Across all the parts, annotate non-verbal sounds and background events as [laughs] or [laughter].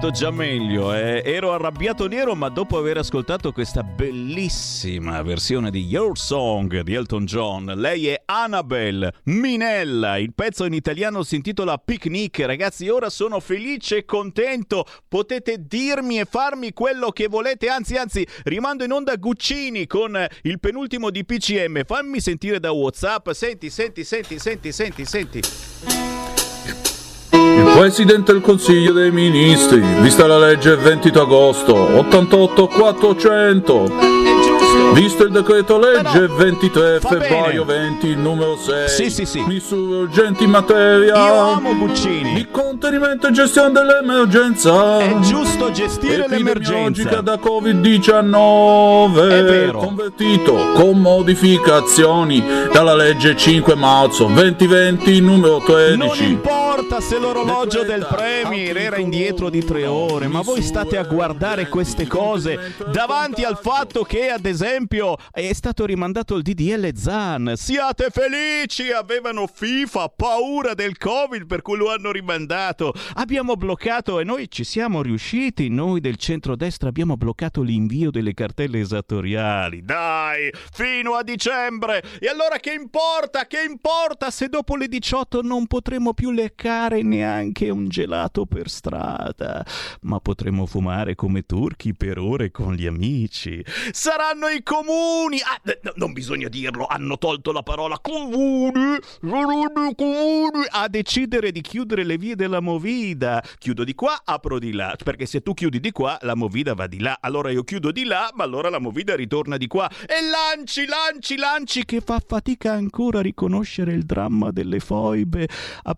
Sento già meglio. eh. Ero arrabbiato nero, ma dopo aver ascoltato questa bellissima versione di Your Song di Elton John, lei è Annabelle Minella. Il pezzo in italiano si intitola Picnic. Ragazzi, ora sono felice e contento. Potete dirmi e farmi quello che volete. Anzi, anzi, rimando in onda Guccini con il penultimo di PCM. Fammi sentire da WhatsApp. Senti, senti, senti, senti, senti, senti. Il Presidente del Consiglio dei Ministri, vista la legge 22 agosto 88 400, Visto il decreto legge 23 va febbraio bene. 20, il numero 6, Sì, sì, sì. misure urgenti in materia di contenimento e gestione dell'emergenza È giusto gestire l'emergenza. da Covid-19 È vero. convertito con modificazioni dalla legge 5 marzo 2020 numero 13 Non importa se l'orologio del Premier era indietro di tre ore, ma voi state a guardare queste cose davanti al fatto che, ad esempio, è stato rimandato il DDL Zan. Siate felici, avevano FIFA, paura del Covid per cui lo hanno rimandato. Abbiamo bloccato e noi ci siamo riusciti, noi del centrodestra abbiamo bloccato l'invio delle cartelle esattoriali. Dai, fino a dicembre. E allora che importa? Che importa se dopo le 18 non potremo più leccare neanche un gelato per strada, ma potremo fumare come turchi per ore con gli amici. Saranno i comuni. Ah, n- non bisogna dirlo, hanno tolto la parola comuni. Saranno comuni a decidere di chiudere le vie della movida. Chiudo di qua, apro di là, perché se tu chiudi di qua, la movida va di là. Allora io chiudo di là, ma allora la movida ritorna di qua. E lanci, lanci, lanci che fa fatica ancora a riconoscere il dramma delle foibe. Ha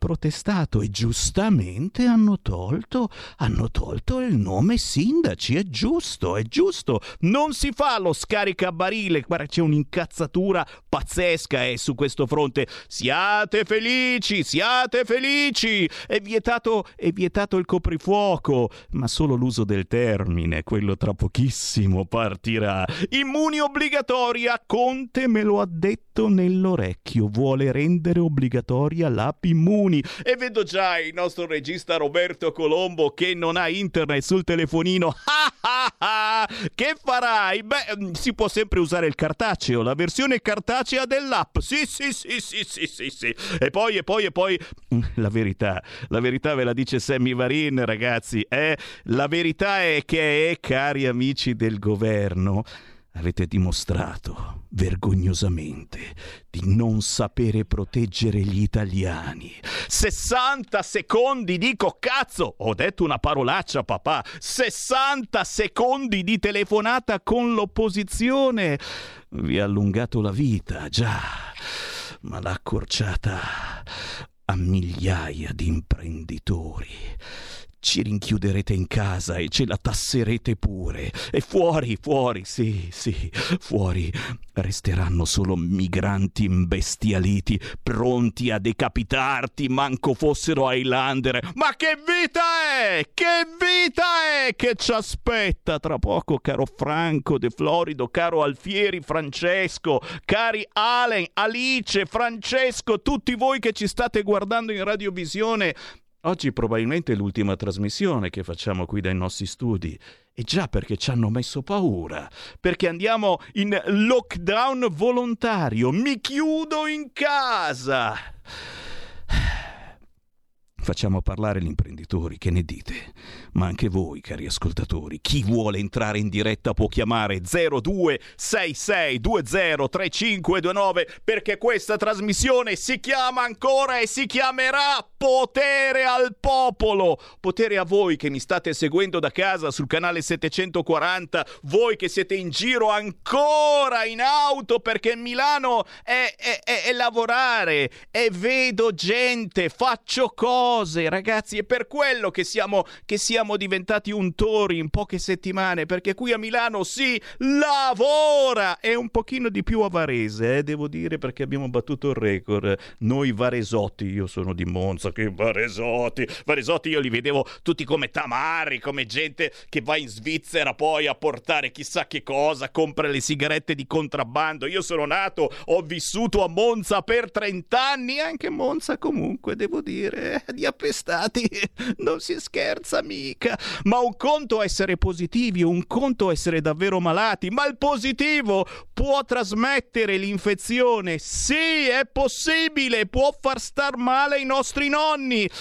protestato e giustamente hanno tolto, hanno tolto il nome sindaci. È giusto, è giusto. Non si fa lo scaricabarile. Guarda, c'è un'incazzatura pazzesca eh, su questo fronte. Siate felici, siate felici. È vietato, è vietato il coprifuoco, ma solo l'uso del termine, quello tra pochissimo partirà. Immuni obbligatoria, Conte me lo ha detto nell'orecchio, vuole rendere obbligatoria l'app Immuni. E vedo già il nostro regista Roberto Colombo che non ha internet sul telefonino. [laughs] che farai? Beh, si può sempre usare il cartaceo, la versione cartacea dell'app. Sì, sì, sì, sì, sì, sì, sì. E poi, e poi, e poi, la verità, la verità ve la dice Sammy Varin, ragazzi. Eh? La verità è che, cari amici del governo, avete dimostrato vergognosamente di non sapere proteggere gli italiani. 60 secondi, dico cazzo, ho detto una parolaccia papà, 60 secondi di telefonata con l'opposizione. Vi ha allungato la vita, già, ma l'ha accorciata a migliaia di imprenditori ci rinchiuderete in casa e ce la tasserete pure. E fuori, fuori, sì, sì, fuori resteranno solo migranti imbestialiti, pronti a decapitarti, manco fossero Highlander. Ma che vita è? Che vita è che ci aspetta tra poco, caro Franco De Florido, caro Alfieri Francesco, cari Alen, Alice, Francesco, tutti voi che ci state guardando in radiovisione. Oggi probabilmente è l'ultima trasmissione che facciamo qui dai nostri studi. E già perché ci hanno messo paura. Perché andiamo in lockdown volontario. Mi chiudo in casa. Facciamo parlare gli imprenditori, che ne dite? Ma anche voi, cari ascoltatori, chi vuole entrare in diretta può chiamare 0266203529 perché questa trasmissione si chiama ancora e si chiamerà Potere al Popolo. Potere a voi che mi state seguendo da casa sul canale 740, voi che siete in giro ancora in auto perché Milano è, è, è, è lavorare e vedo gente, faccio cose cose, ragazzi, è per quello che siamo, che siamo diventati un tori in poche settimane, perché qui a Milano si lavora e un pochino di più a Varese, eh, devo dire, perché abbiamo battuto il record. Noi Varesotti, io sono di Monza, che Varesotti, Varesotti io li vedevo tutti come tamari, come gente che va in Svizzera poi a portare chissà che cosa, compra le sigarette di contrabbando. Io sono nato, ho vissuto a Monza per 30 anni, anche Monza comunque, devo dire, di appestati [laughs] non si scherza mica. Ma un conto essere positivi, un conto essere davvero malati, ma il positivo può trasmettere l'infezione. Sì, è possibile, può far star male i nostri nonni. [sighs]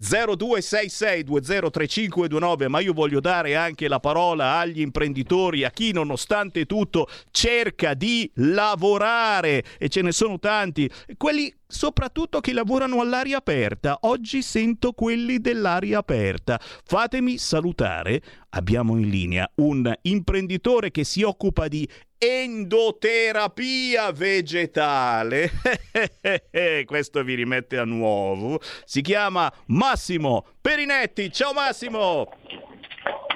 0266203529, ma io voglio dare anche la parola agli imprenditori, a chi nonostante tutto cerca di lavorare e ce ne sono tanti, quelli soprattutto che lavorano all'aria aperta. Oggi sento quelli dell'aria aperta. Fatemi salutare, abbiamo in linea un imprenditore che si occupa di endoterapia vegetale. [laughs] Questo vi rimette a nuovo. Si chiama Massimo Perinetti. Ciao Massimo.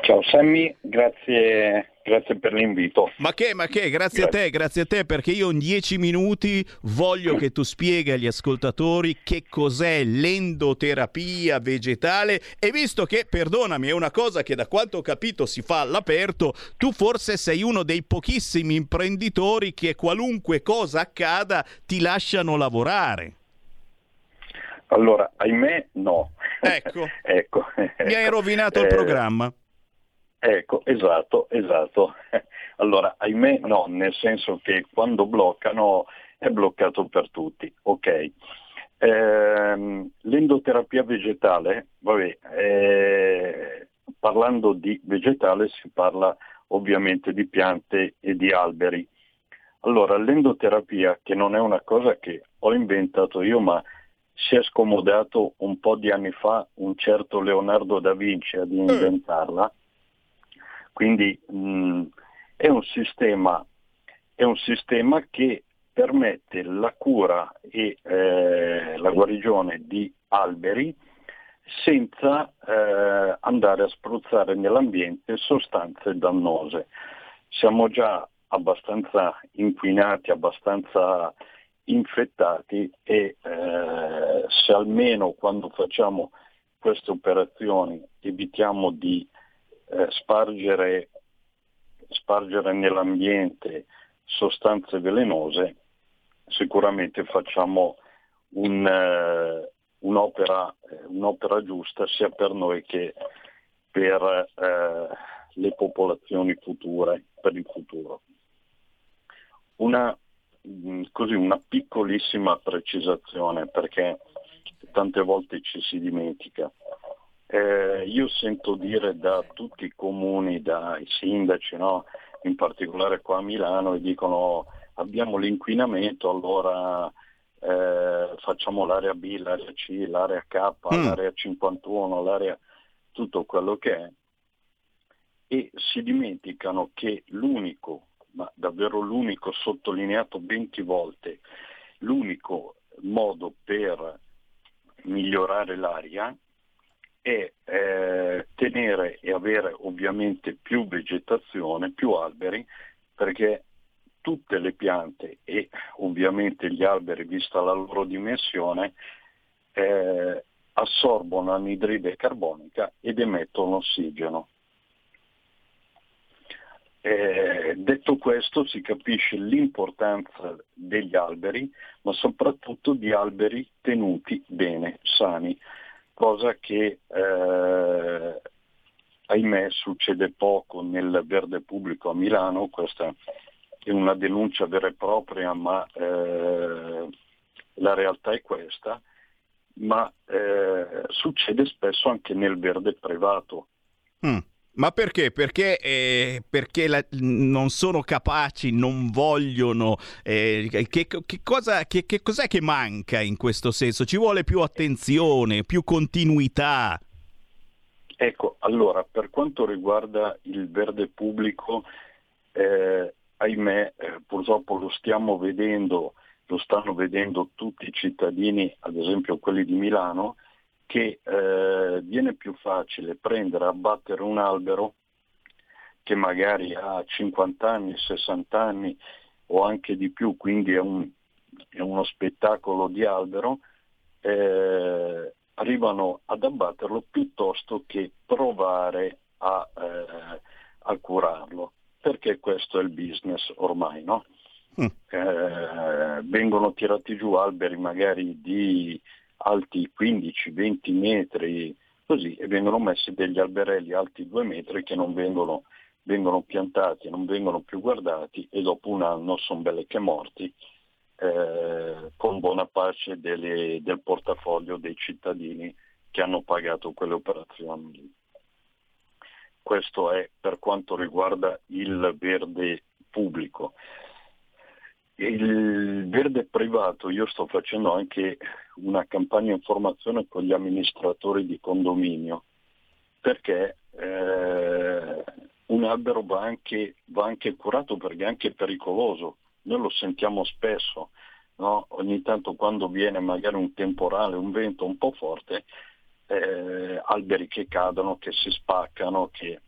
Ciao Sammy, grazie Grazie per l'invito. Ma che, ma che, grazie, grazie, a te, grazie a te, perché io in dieci minuti voglio che tu spieghi agli ascoltatori che cos'è l'endoterapia vegetale e visto che, perdonami, è una cosa che da quanto ho capito si fa all'aperto, tu forse sei uno dei pochissimi imprenditori che qualunque cosa accada ti lasciano lavorare. Allora, ahimè, no. Ecco, [laughs] ecco. mi hai rovinato eh, il programma. Ecco, esatto, esatto. [laughs] Allora, ahimè no, nel senso che quando bloccano è bloccato per tutti. Ok. Ehm, l'endoterapia vegetale, vabbè, eh, parlando di vegetale si parla ovviamente di piante e di alberi. Allora, l'endoterapia, che non è una cosa che ho inventato io, ma si è scomodato un po' di anni fa un certo Leonardo da Vinci ad inventarla, quindi mh, è, un sistema, è, un sistema, che permette la cura e eh, la guarigione di alberi senza eh, andare a spruzzare nell'ambiente sostanze dannose. Siamo già abbastanza inquinati, abbastanza infettati e eh, se almeno quando facciamo queste operazioni evitiamo di eh, spargere, spargere nell'ambiente sostanze velenose, sicuramente facciamo un, eh, un'opera, eh, un'opera, giusta sia per noi che per eh, le popolazioni future, per il futuro. Una, mm, così, una piccolissima precisazione perché tante volte ci si dimentica. Eh, io sento dire da tutti i comuni, dai sindaci, no? in particolare qua a Milano, e dicono abbiamo l'inquinamento, allora eh, facciamo l'area B, l'area C, l'area K, mm. l'area 51, l'area tutto quello che è, e si dimenticano che l'unico, ma davvero l'unico, sottolineato 20 volte, l'unico modo per migliorare l'aria è eh, tenere e avere ovviamente più vegetazione, più alberi, perché tutte le piante e ovviamente gli alberi, vista la loro dimensione, eh, assorbono anidride carbonica ed emettono ossigeno. Eh, detto questo si capisce l'importanza degli alberi, ma soprattutto di alberi tenuti bene, sani cosa che eh, ahimè succede poco nel verde pubblico a Milano, questa è una denuncia vera e propria, ma eh, la realtà è questa, ma eh, succede spesso anche nel verde privato. Mm. Ma perché? Perché, eh, perché la, non sono capaci, non vogliono. Eh, che, che, cosa, che, che, cos'è che manca in questo senso? Ci vuole più attenzione, più continuità. Ecco, allora, per quanto riguarda il verde pubblico, eh, ahimè, eh, purtroppo lo stiamo vedendo, lo stanno vedendo tutti i cittadini, ad esempio quelli di Milano, che eh, viene più facile prendere, abbattere un albero che magari ha 50 anni, 60 anni o anche di più, quindi è, un, è uno spettacolo di albero, eh, arrivano ad abbatterlo piuttosto che provare a, eh, a, curarlo, perché questo è il business ormai, no? Mm. Eh, vengono tirati giù alberi magari di alti 15-20 metri così e vengono messi degli alberelli alti 2 metri che non vengono, vengono piantati, non vengono più guardati e dopo un anno sono belle che morti eh, con buona pace delle, del portafoglio dei cittadini che hanno pagato quelle operazioni. Questo è per quanto riguarda il verde pubblico. Il verde privato, io sto facendo anche una campagna informazione con gli amministratori di condominio, perché eh, un albero va anche, va anche, curato perché è anche pericoloso. Noi lo sentiamo spesso, no? ogni tanto quando viene magari un temporale, un vento un po' forte, eh, alberi che cadono, che si spaccano, che...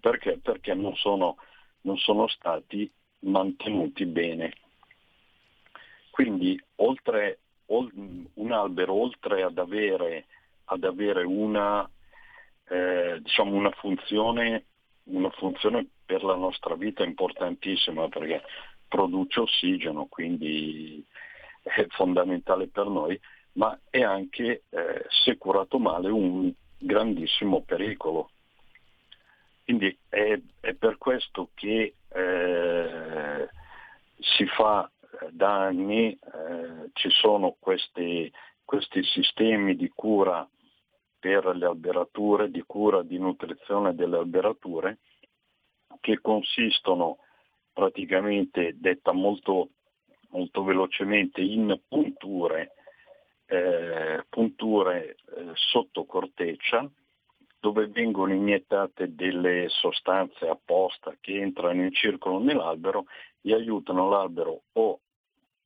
Perché? Perché non sono non sono stati mantenuti bene. Quindi oltre, un albero, oltre ad avere, ad avere una, eh, diciamo una, funzione, una funzione per la nostra vita importantissima perché produce ossigeno, quindi è fondamentale per noi, ma è anche, eh, se curato male, un grandissimo pericolo. Quindi è, è per questo che eh, si fa da anni, eh, ci sono questi, questi sistemi di cura per le alberature, di cura di nutrizione delle alberature, che consistono praticamente, detta molto, molto velocemente, in punture, eh, punture eh, sotto corteccia, dove vengono iniettate delle sostanze apposta che entrano in circolo nell'albero e aiutano l'albero o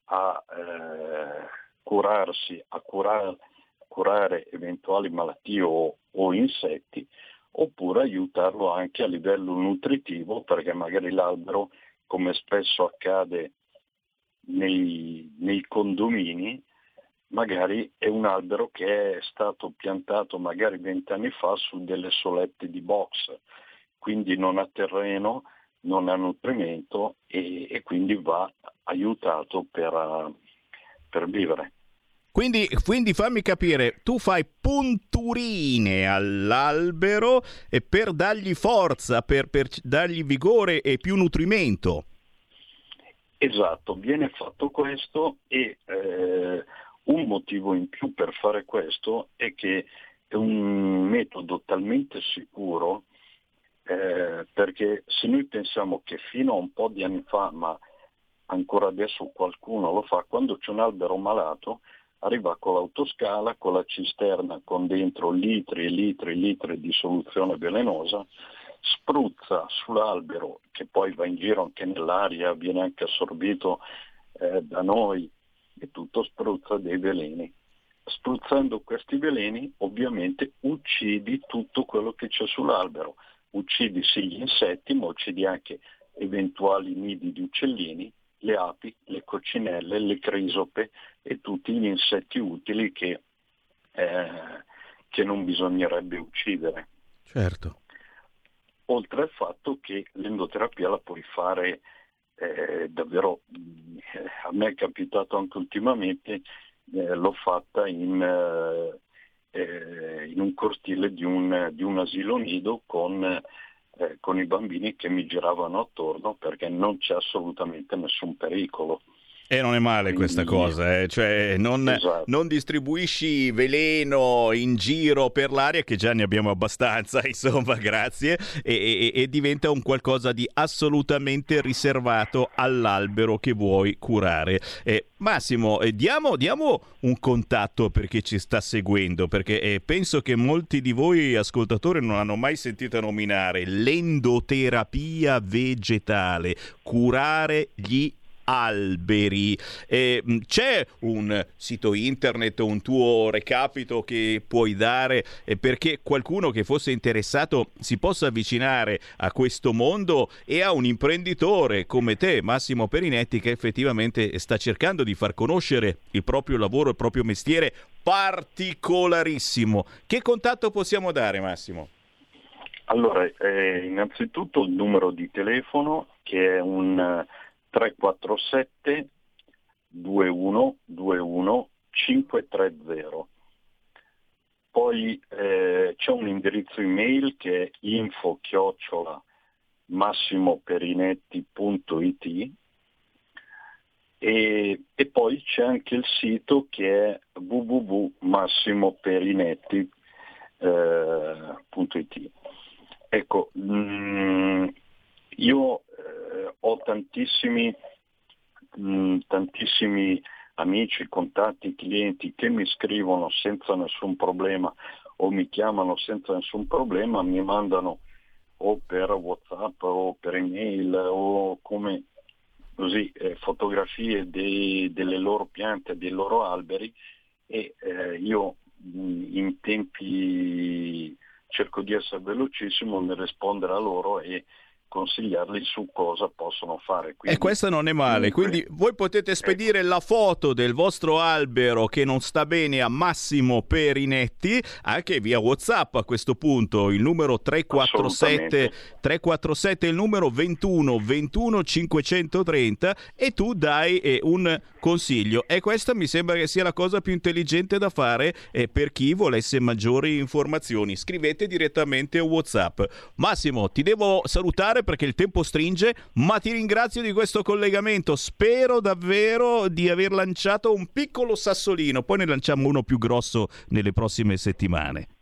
a eh, curarsi, a curare, curare eventuali malattie o, o, insetti, oppure aiutarlo anche a livello nutritivo, perché magari l'albero, come spesso accade nei, nei condomini, magari è un albero che è stato piantato magari vent'anni fa su delle solette di box, quindi non ha terreno, non ha nutrimento e, e quindi va aiutato per, per vivere. Quindi, quindi, fammi capire, tu fai punturine all'albero per dargli forza, per, per dargli vigore e più nutrimento. Esatto, viene fatto questo e eh, un motivo in più per fare questo è che è un metodo talmente sicuro eh, perché se noi pensiamo che fino a un po' di anni fa, ma ancora adesso qualcuno lo fa, quando c'è un albero malato arriva con l'autoscala, con la cisterna con dentro litri e litri e litri di soluzione velenosa, spruzza sull'albero che poi va in giro anche nell'aria, viene anche assorbito eh, da noi e tutto spruzza dei veleni. Spruzzando questi veleni ovviamente uccidi tutto quello che c'è sull'albero, uccidi sì gli insetti ma uccidi anche eventuali nidi di uccellini, le api, le coccinelle, le crisope e tutti gli insetti utili che, eh, che non bisognerebbe uccidere. Certo. Oltre al fatto che l'endoterapia la puoi fare eh, davvero eh, a me è capitato anche ultimamente, eh, l'ho fatta in, eh, eh, in un cortile di un, di un, asilo nido con, eh, con i bambini che mi giravano attorno perché non c'è assolutamente nessun pericolo. E non è male questa cosa, eh? cioè non, esatto. non, distribuisci veleno in giro per l'aria, che già ne abbiamo abbastanza, [laughs] insomma, grazie, e, e, e diventa un qualcosa di assolutamente riservato all'albero che vuoi curare. Eh, Massimo, eh, diamo, diamo, un contatto per chi ci sta seguendo, perché eh, penso che molti di voi ascoltatori non hanno mai sentito nominare l'endoterapia vegetale, curare gli alberi. Eh, c'è un sito internet, un tuo recapito che puoi dare perché qualcuno che fosse interessato si possa avvicinare a questo mondo e a un imprenditore come te, Massimo Perinetti, che effettivamente sta cercando di far conoscere il proprio lavoro, il proprio mestiere particolarissimo. Che contatto possiamo dare, Massimo? Allora, eh, innanzitutto il numero di telefono che è un 347 2121 530. Poi eh, c'è un indirizzo email che è info chiocciola massimoperinetti.it e, e, poi c'è anche il sito che è www.massimoperinetti.it. Eh, ecco, mh, mm, io eh, ho tantissimi, mh, mm, tantissimi amici, contatti, clienti che mi scrivono senza nessun problema o mi chiamano senza nessun problema, mi mandano o per Whatsapp o per email o come così eh, fotografie dei, delle loro piante, dei loro alberi e eh, io mh, mm, in tempi cerco di essere velocissimo nel rispondere a loro e consigliarli su cosa possono fare. Quindi, e questa non è male, quindi voi potete spedire ecco. la foto del vostro albero che non sta bene a Massimo Perinetti anche via Whatsapp a questo punto, il numero 347 347 il numero 21 21 530 e tu dai eh, un consiglio e questa mi sembra che sia la cosa più intelligente da fare eh, per chi volesse maggiori informazioni. Scrivete direttamente a Whatsapp. Massimo, ti devo salutare perché il tempo stringe, ma ti ringrazio di questo collegamento. Spero davvero di aver lanciato un piccolo sassolino, poi ne lanciamo uno più grosso nelle prossime settimane.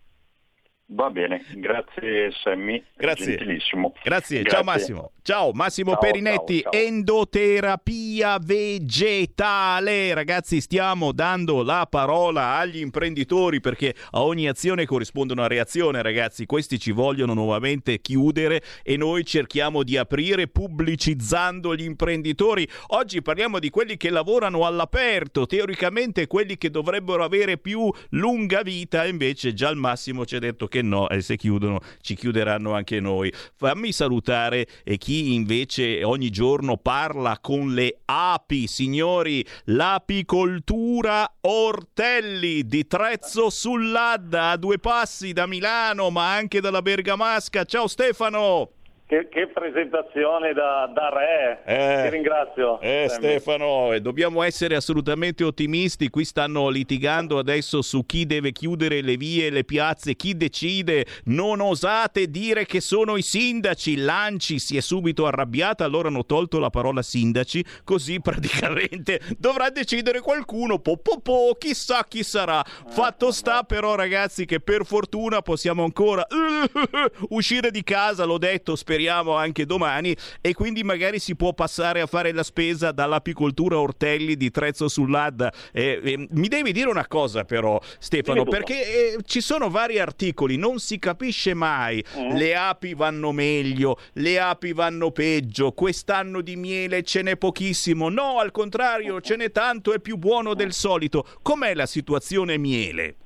Va bene, grazie Sammy. Grazie. Gentilissimo. Grazie. grazie. ciao Massimo. Ciao Massimo ciao, Perinetti, ciao, ciao. endoterapia vegetale. Ragazzi, stiamo dando la parola agli imprenditori perché a ogni azione corrisponde una reazione, ragazzi. Questi ci vogliono nuovamente chiudere e noi cerchiamo di aprire pubblicizzando gli imprenditori. Oggi parliamo di quelli che lavorano all'aperto, teoricamente quelli che dovrebbero avere più lunga vita, invece già al massimo ci ha detto che che no, e se chiudono ci chiuderanno anche noi. Fammi salutare chi invece ogni giorno parla con le api, signori, l'apicoltura Ortelli di Trezzo sull'Adda, a due passi da Milano, ma anche dalla Bergamasca. Ciao Stefano! Che, che, presentazione da, da re, eh, ti ringrazio. Eh, Stefano, eh, dobbiamo essere assolutamente ottimisti, qui stanno litigando adesso su chi deve chiudere le vie, le piazze, chi decide, non osate dire che sono i sindaci, Lanci si è subito arrabbiata, allora hanno tolto la parola sindaci, così [laughs] praticamente dovrà decidere qualcuno, po, po, po chissà chi sarà. Fatto sta però ragazzi che per fortuna possiamo ancora [laughs] uscire di casa, l'ho detto, speriamo speriamo anche domani e quindi magari si può passare a fare la spesa dall'apicoltura Ortelli di Trezzo sull'Adda. Eh, eh, mi devi dire una cosa però Stefano, perché eh, ci sono vari articoli, non si capisce mai, mm. le api vanno meglio, le api vanno peggio, quest'anno di miele ce n'è pochissimo, no al contrario ce n'è tanto, è più buono del solito. Com'è la situazione miele?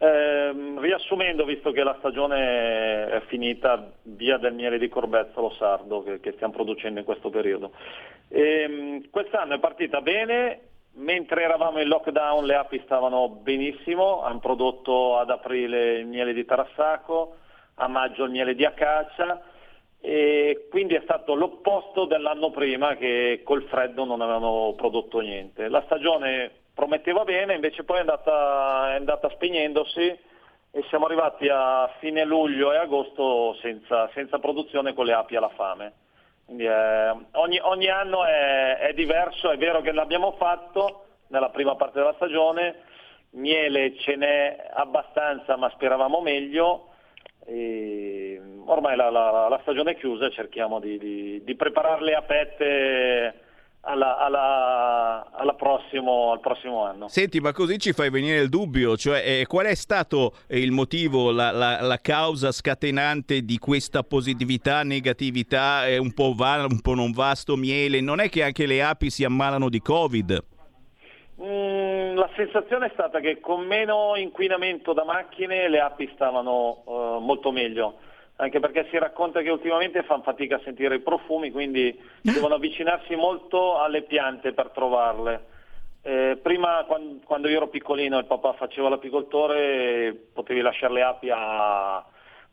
Eh, riassumendo, visto che la stagione è finita, via del miele di corbezzolo sardo che, che stiamo producendo in questo periodo. E, ehm, quest'anno è partita bene, mentre eravamo in lockdown le api stavano benissimo, hanno prodotto ad aprile il miele di Tarassaco, a maggio il miele di Acacia e quindi è stato l'opposto dell'anno prima che col freddo non avevano prodotto niente. La stagione prometteva bene, invece poi è andata, è andata spegnendosi e siamo arrivati a fine luglio e agosto senza, senza produzione con le api alla fame. Quindi è, ogni, ogni, anno è, è, diverso, è vero che l'abbiamo fatto nella prima parte della stagione, miele ce n'è abbastanza ma speravamo meglio, ormai la, la, la, stagione è chiusa cerchiamo di, di, di preparare le apette alla, alla, alla prossimo, al prossimo anno. Senti, ma così ci fai venire il dubbio, cioè eh, qual è stato il motivo, la, la, la, causa scatenante di questa positività, negatività, eh, un po' va, un po' non vasto miele? Non è che anche le api si ammalano di Covid? Mm, la sensazione è stata che con meno inquinamento da macchine le api stavano uh, molto meglio anche perché si racconta che ultimamente fanno fatica a sentire i profumi, quindi devono avvicinarsi molto alle piante per trovarle. Eh, prima, quando, io ero piccolino e il papà faceva l'apicoltore, potevi lasciare le api a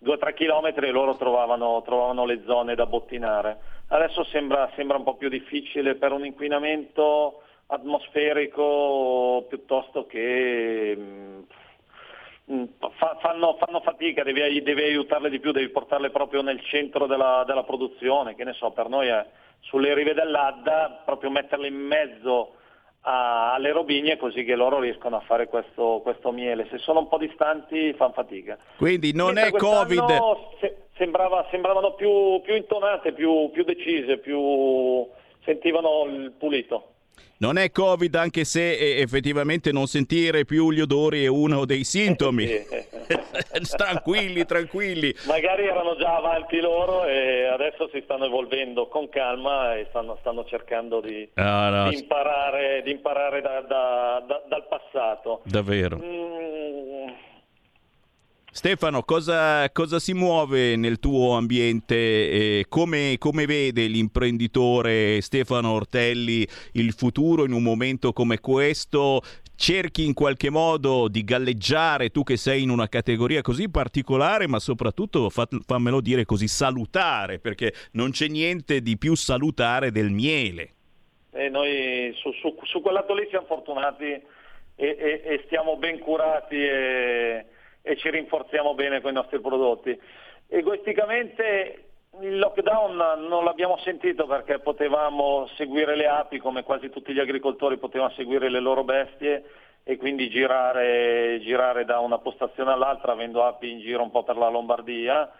2-3 km e loro trovavano, trovavano, le zone da bottinare. Adesso sembra, sembra un po' più difficile per un inquinamento atmosferico piuttosto che... Mm, fanno, fanno, fatica, devi, devi, aiutarle di più, devi portarle proprio nel centro della, della, produzione, che ne so, per noi è sulle rive dell'Adda, proprio metterle in mezzo a, alle robigne così che loro riescono a fare questo, questo, miele. Se sono un po' distanti fanno fatica. Quindi non Mentre è Covid. Se, sembrava, sembravano più, più intonate, più, più decise, più sentivano il pulito. Non è Covid anche se eh, effettivamente non sentire più gli odori è uno dei sintomi. [laughs] [laughs] tranquilli, tranquilli. Magari erano già avanti loro e adesso si stanno evolvendo con calma e stanno, stanno cercando di, ah, no. di, imparare, di imparare da, da, da, dal passato. Davvero. Mm, Stefano, cosa, cosa si muove nel tuo ambiente? Eh, come, come vede l'imprenditore Stefano Ortelli il futuro in un momento come questo? cerchi in qualche modo di galleggiare, tu che sei in una categoria così particolare, ma soprattutto fammelo dire così salutare, perché non c'è niente di più salutare del miele. E noi su, su, su quel lato lì siamo fortunati e, e, e stiamo ben curati e, e, ci rinforziamo bene con i nostri prodotti. Egoisticamente il lockdown non l'abbiamo sentito perché potevamo seguire le api come quasi tutti gli agricoltori potevano seguire le loro bestie e quindi girare, girare da una postazione all'altra avendo api in giro un po' per la Lombardia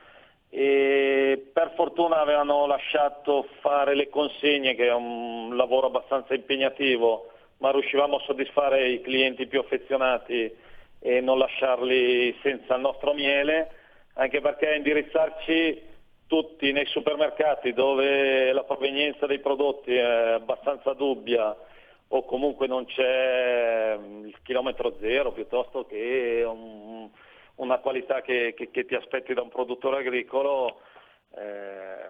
e per fortuna avevano lasciato fare le consegne che è un lavoro abbastanza impegnativo ma riuscivamo a soddisfare i clienti più affezionati e non lasciarli senza il nostro miele anche perché indirizzarci tutti nei supermercati dove la provenienza dei prodotti è abbastanza dubbia o comunque non c'è mm, il chilometro zero piuttosto che un, una qualità che, che, che, ti aspetti da un produttore agricolo, eh,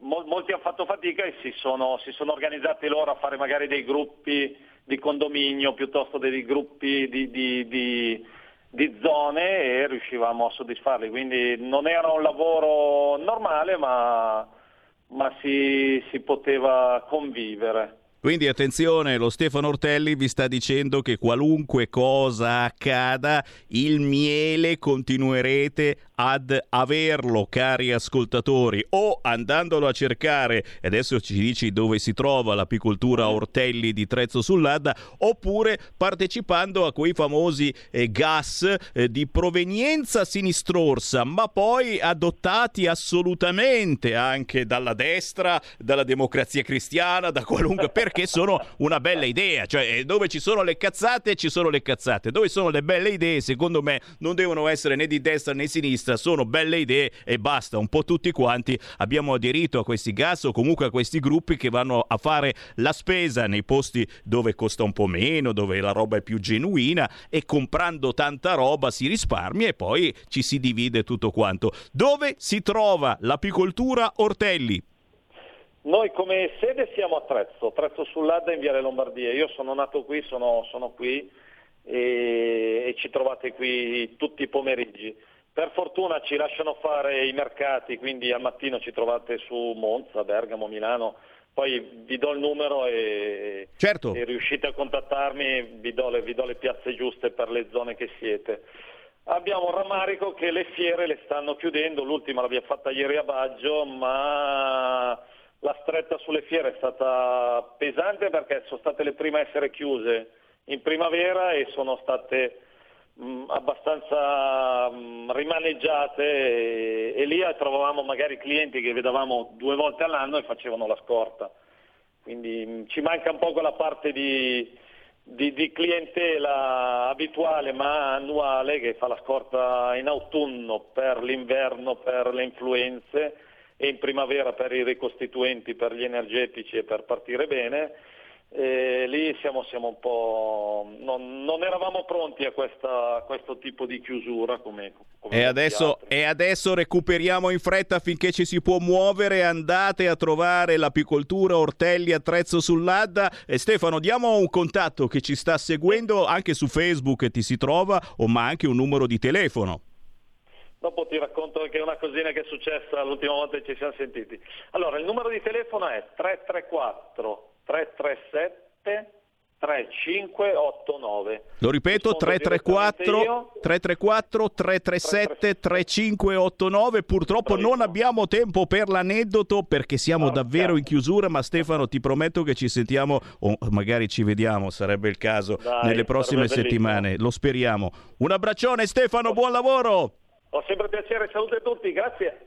molti hanno fatto fatica e si sono, si sono, organizzati loro a fare magari dei gruppi di condominio piuttosto dei gruppi di, di, di di zone e riuscivamo a soddisfarli, quindi non era un lavoro normale ma, ma si, si poteva convivere. Quindi attenzione, lo Stefano Ortelli vi sta dicendo che qualunque cosa accada, il miele continuerete ad averlo, cari ascoltatori, o andandolo a cercare, e adesso ci dici dove si trova l'apicoltura Ortelli di Trezzo sull'Adda, oppure partecipando a quei famosi eh, gas eh, di provenienza sinistrorsa, ma poi adottati assolutamente anche dalla destra, dalla democrazia cristiana, da qualunque, perché sono una bella idea, cioè eh, dove ci sono le cazzate ci sono le cazzate, dove sono le belle idee, secondo me non devono essere né di destra né di sinistra, sinistra sono belle idee e basta, un po' tutti quanti abbiamo aderito a questi gas o comunque a questi gruppi che vanno a fare la spesa nei posti dove costa un po' meno, dove la roba è più genuina e comprando tanta roba si risparmia e poi ci si divide tutto quanto. Dove si trova l'apicoltura Ortelli? Noi come sede siamo a Trezzo, Trezzo sull'Adda in Viale Lombardia. Io sono nato qui, sono, sono qui e, e, ci trovate qui tutti i pomeriggi. Per fortuna ci lasciano fare i mercati, quindi al mattino ci trovate su Monza, Bergamo, Milano, poi vi do il numero e, certo. e riuscite a contattarmi, vi do, le, vi do, le, piazze giuste per le zone che siete. Abbiamo un rammarico che le fiere le stanno chiudendo, l'ultima l'abbiamo fatta ieri a Baggio, ma la stretta sulle fiere è stata pesante perché sono state le prime a essere chiuse in primavera e sono state mh, mm, abbastanza mh, mm, rimaneggiate e, e, lì trovavamo magari clienti che vedevamo due volte all'anno e facevano la scorta. Quindi mh, mm, ci manca un po' quella parte di, di, di, clientela abituale ma annuale che fa la scorta in autunno per l'inverno, per le influenze e in primavera per i ricostituenti, per gli energetici e per partire bene e lì siamo, siamo un po'. Non, non, eravamo pronti a, questa, a, questo tipo di chiusura. Come, come e, adesso, e, adesso, recuperiamo in fretta finché ci si può muovere. Andate a trovare l'apicoltura Ortelli Attrezzo sull'Adda. E Stefano, diamo un contatto che ci sta seguendo anche su Facebook ti si trova, o ma anche un numero di telefono. Dopo ti racconto anche una cosina che è successa l'ultima volta che ci siamo sentiti. Allora, il numero di telefono è 334 337 3589. Lo ripeto 334 334 337 3589. Purtroppo Bravissimo. non abbiamo tempo per l'aneddoto perché siamo ah, davvero in chiusura, ma Stefano ti prometto che ci sentiamo o magari ci vediamo, sarebbe il caso Dai, nelle prossime settimane. Lo speriamo. Un abbraccione Stefano, buon lavoro. Ho sempre piacere, salute a tutti, grazie.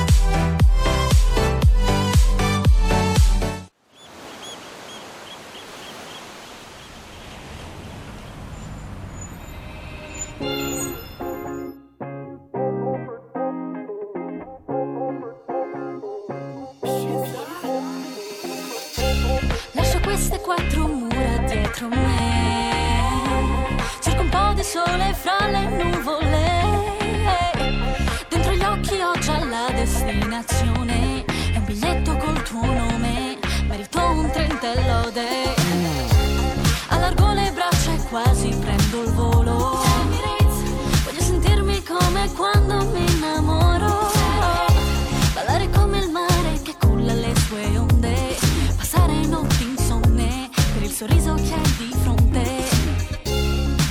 Sorriso hai di fronte.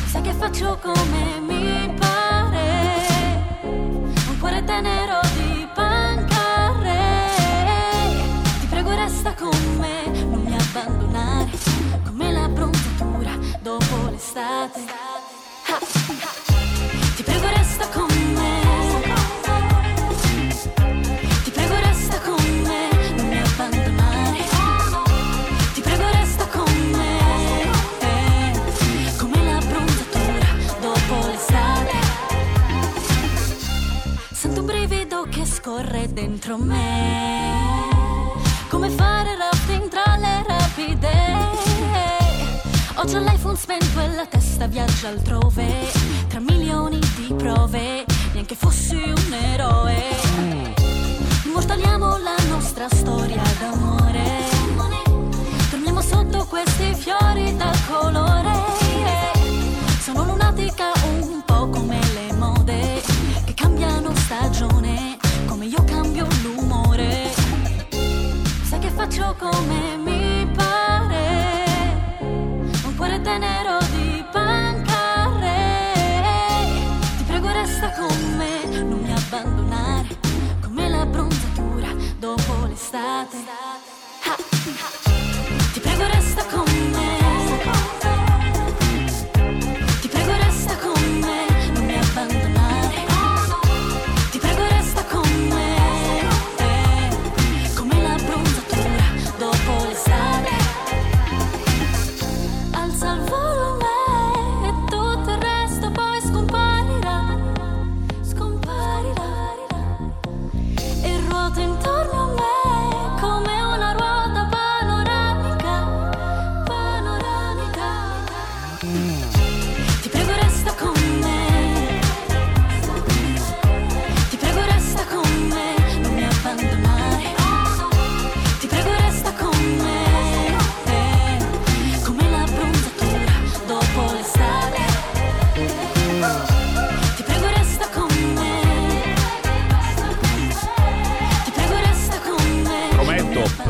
Sai che faccio come mi pare. Un cuore tenero dentro me, come fare rafting tra le rapide. Ho già l'iPhone spento e la testa viaggia altrove, tra milioni di prove, neanche fossi un eroe. Immortaliamo la nostra storia d'amore. Torniamo sotto questi fiori dal colore. Faccio come mi pare. Un cuore tenero di pancare. Ti prego resta con me, non mi abbandonare. Come la bronzatura dopo l'estate.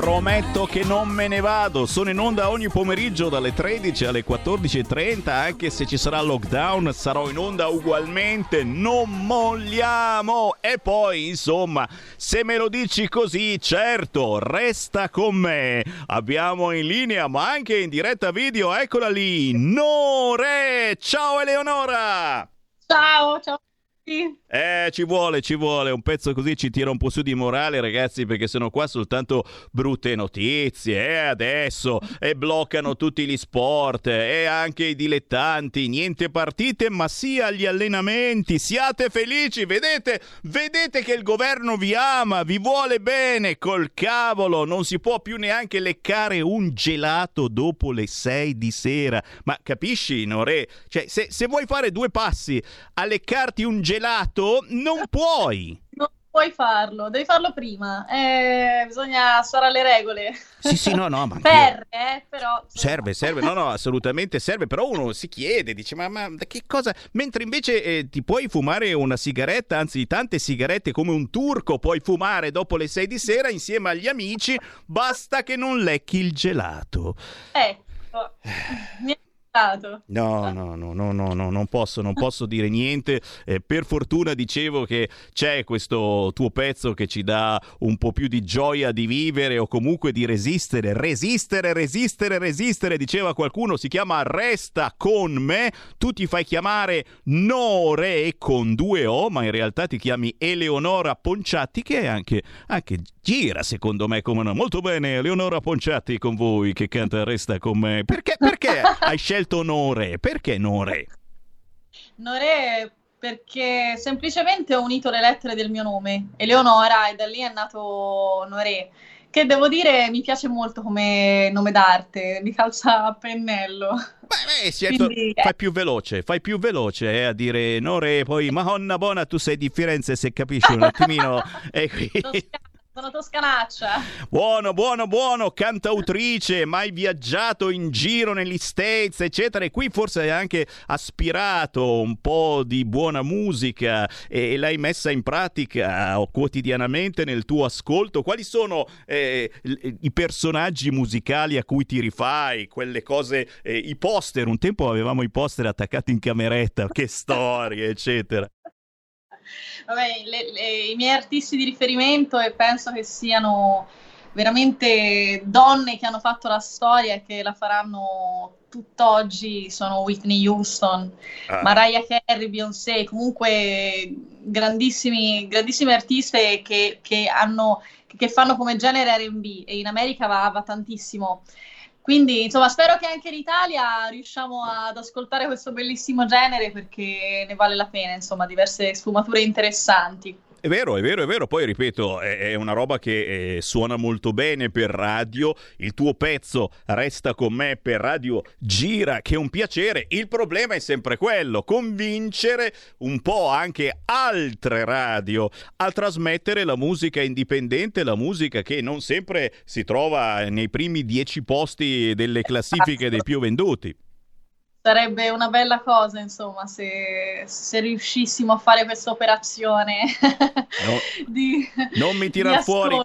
Prometto, che non me ne vado. Sono in onda ogni pomeriggio dalle 13 alle 14.30. Anche se ci sarà lockdown, sarò in onda ugualmente. Non molliamo. E poi, insomma, se me lo dici così, certo, resta con me. Abbiamo in linea, ma anche in diretta video, eccola lì, Nore. Ciao Eleonora. Ciao, ciao. Eh, ci vuole, ci vuole, un pezzo così ci tira un po' su di morale, ragazzi, perché sono qua soltanto brutte notizie, e adesso, e bloccano tutti gli sport, e anche i dilettanti, niente partite, ma sia gli allenamenti, siate felici, vedete, vedete che il governo vi ama, vi vuole bene, col cavolo, non si può più neanche leccare un gelato dopo le 6 di sera, ma capisci, Nore? Cioè, se, se vuoi fare due passi a leccarti un gelato, non puoi. No, puoi farlo, devi farlo prima. Eh, bisogna stare alle regole. Sì, sì, no, no, ma. Ferre, eh, però. Serve, serve, no, no, assolutamente serve, però uno si chiede, dice, ma, ma da che cosa? Mentre invece eh, ti puoi fumare una sigaretta, anzi tante sigarette come un turco puoi fumare dopo le sei di sera insieme agli amici, basta che non lecchi il gelato. Ecco. [sighs] È stato. No, no, no, no, no, no, non posso, non posso dire niente. Eh, per fortuna dicevo che c'è questo tuo pezzo che ci dà un po' più di gioia di vivere o comunque di resistere, resistere, resistere, resistere, diceva qualcuno, si chiama Resta con me, tu ti fai chiamare Nore con due O, ma in realtà ti chiami Eleonora Ponciatti che è anche, anche gira secondo me come no. Molto bene, Eleonora Ponciatti con voi che canta Resta con me. Perché, perché [laughs] hai scelto Nore? Perché Nore? Nore perché semplicemente ho unito le lettere del mio nome, Eleonora, e da lì è nato Nore, che devo dire mi piace molto come nome d'arte, mi calza a pennello. Beh, eh, certo, Quindi, eh. fai più veloce, fai più veloce eh, a dire Nore, poi Madonna buona, tu sei di Firenze se capisci un attimino. [laughs] e qui... Sono toscanaccia. Buono, buono, buono, cantautrice, mai viaggiato in giro negli States, eccetera. E qui forse hai anche aspirato un po' di buona musica e l'hai messa in pratica quotidianamente nel tuo ascolto. Quali sono eh, i personaggi musicali a cui ti rifai? Quelle cose, eh, i poster. Un tempo avevamo i poster attaccati in cameretta, che storie, eccetera. Vabbè, le- le- i miei artisti di riferimento e penso che siano veramente donne che hanno fatto la storia e che la faranno tutt'oggi sono Whitney Houston, Ah. Mariah Carey, Beyoncé, comunque grandissimi, grandissime artiste che, che hanno, che fanno come genere R&B e in America va, va tantissimo. Quindi, insomma, spero che anche in Italia riusciamo ad ascoltare questo bellissimo genere perché ne vale la pena, insomma, diverse sfumature interessanti. È vero, è vero, è vero. Poi ripeto, è, è una roba che eh, suona molto bene per radio. Il tuo pezzo resta con me per radio, gira, che è un piacere. Il problema è sempre quello: convincere un po' anche altre radio a trasmettere la musica indipendente, la musica che non sempre si trova nei primi dieci posti delle classifiche dei più venduti. Sarebbe una bella cosa, insomma, se, se riuscissimo a fare questa operazione No. [laughs] di, Non mi di tirar fuori.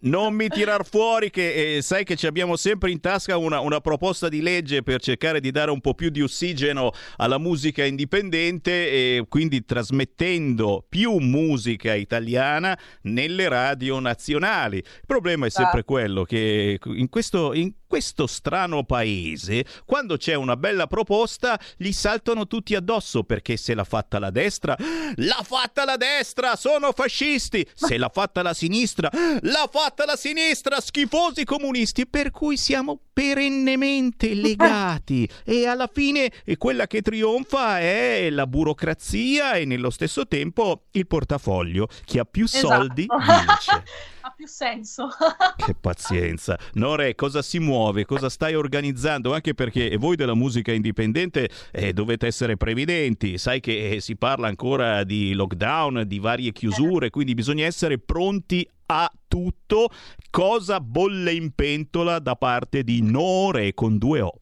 Non mi tirar fuori che eh, sai che ci abbiamo sempre in tasca una, una proposta di legge per cercare di dare un po' più di ossigeno alla musica indipendente e quindi trasmettendo più musica italiana nelle radio nazionali. Il problema è sempre quello che in questo, in questo strano paese, quando c'è una bella proposta, gli saltano tutti addosso perché se l'ha fatta la destra, l'ha fatta la destra, sono fascisti. Se l'ha fatta la sinistra, l'ha fatta la sinistra, schifosi comunisti. Per cui siamo perennemente [laughs] legati e alla fine eh, quella che trionfa è la burocrazia e nello stesso tempo il portafoglio. Chi ha più Esatto. soldi [laughs] vince. ha più senso. [laughs] Che pazienza. Nore, cosa si muove? Cosa stai organizzando? Anche perché voi della musica indipendente eh, dovete essere previdenti. Sai che eh, si parla ancora di lockdown, di varie chiusure, quindi bisogna essere pronti a tutto. Cosa bolle in pentola da parte di Nore con due O?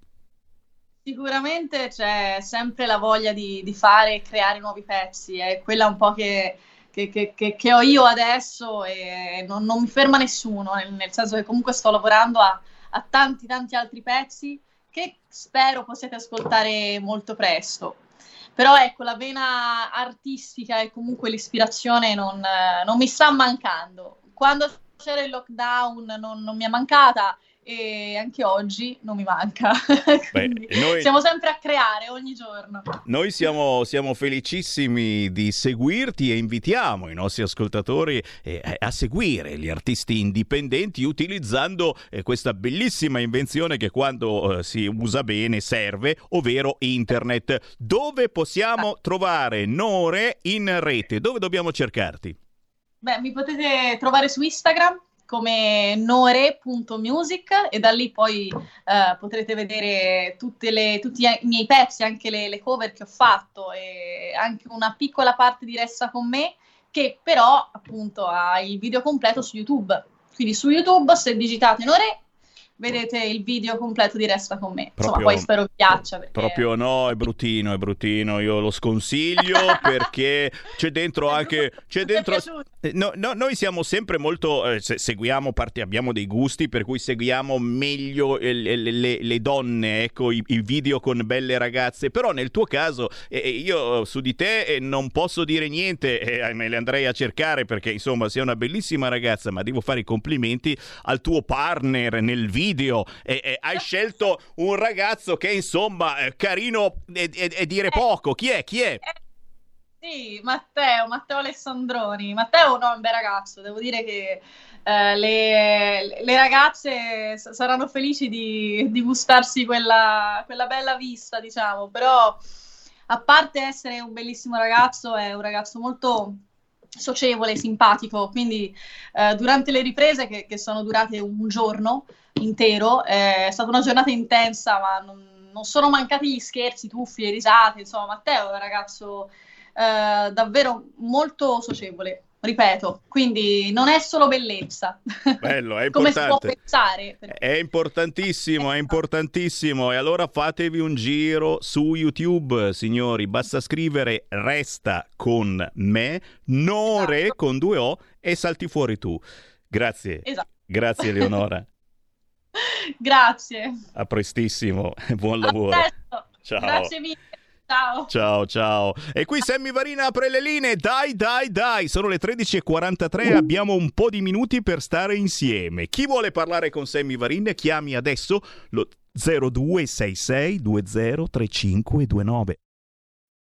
Sicuramente c'è sempre la voglia di, di fare e creare nuovi pezzi, è quella un po' che, che- che- che- ho io adesso e non, non mi ferma nessuno, nel, nel senso che comunque sto lavorando a, a tanti tanti altri pezzi che spero possiate ascoltare molto presto. Però ecco, la vena artistica e comunque l'ispirazione non, non mi sta mancando. Quando c'era il lockdown non, non mi è mancata e anche oggi non mi manca. [laughs] Quindi noi- siamo sempre a creare ogni giorno. Noi siamo, siamo felicissimi di seguirti e invitiamo i nostri ascoltatori eh, a seguire gli artisti indipendenti utilizzando eh, questa bellissima invenzione che quando eh, si usa bene serve, ovvero internet. Dove possiamo trovare Nore in rete? Dove dobbiamo cercarti? Beh, mi potete trovare su Instagram come nore.music e da lì poi eh, potrete vedere le- tutti i miei pezzi, anche le, le cover che ho fatto e anche una piccola parte di Resta con me che però appunto ha il video completo su YouTube. Quindi su YouTube, se digitate Nore, vedete il video completo di Resta con me. Insomma, Proprio- poi spero vi piaccia. Perché... Proprio no, è bruttino, è bruttino. Io lo sconsiglio [laughs] perché c'è dentro anche. C'è dentro. Eh, no, no, noi siamo sempre molto. eh, se- seguiamo, parti, abbiamo dei gusti per cui seguiamo meglio eh, le, le- le donne, ecco, i, i video con belle ragazze. Però nel tuo caso, eh, eh, io su di te eh, non posso dire niente, eh, me le andrei a cercare perché insomma sei una bellissima ragazza, ma devo fare i complimenti al tuo partner nel video. E, e hai scelto un ragazzo che insomma è carino e, e- e dire poco. Chi è? Chi è? Sì, Matteo, Matteo Alessandroni. Matteo no, è un bel ragazzo, devo dire che eh, le, le ragazze saranno felici di, di gustarsi quella, quella bella vista, diciamo, però a parte essere un bellissimo ragazzo, è un ragazzo molto socievole, simpatico, quindi eh, durante le riprese che, che sono durate un giorno intero, eh, è stata una giornata intensa, ma non, non sono mancati gli scherzi, tuffi, le risate, insomma, Matteo è un ragazzo eh, davvero molto socievole, ripeto, quindi non è solo bellezza, Bello, è [laughs] come si può importante. pensare. È importantissimo, è importantissimo. E allora fatevi un giro su YouTube, signori. Basta scrivere Resta con me, Nore Esatto. con due O e salti fuori tu. Grazie. Esatto. Grazie Eleonora. [laughs] [laughs] Grazie. A prestissimo. [laughs] Buon lavoro. Ciao. Grazie mille. Ciao. Ciao, ciao. E qui Sammy Varina apre le linee. Dai, dai, dai. Sono le 13.43. Abbiamo un po' di minuti per stare insieme. Chi vuole parlare con Sammy Varina, chiami adesso lo 0266203529.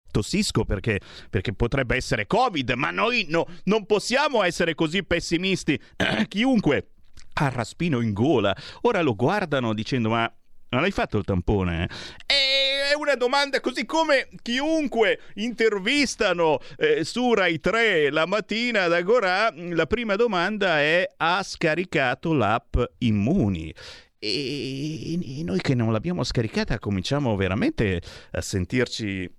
Tossisco perché, perché potrebbe essere Covid, ma noi no- non possiamo essere così pessimisti. [clears throat] Chiunque ha raspino in gola, ora lo guardano dicendo: Ma non hai fatto il tampone? eh?" È una domanda così come chiunque intervistano eh, su Rai 3 la mattina ad Agorà, la prima domanda è: ha scaricato l'app Immuni? E noi che non l'abbiamo scaricata cominciamo veramente a sentirci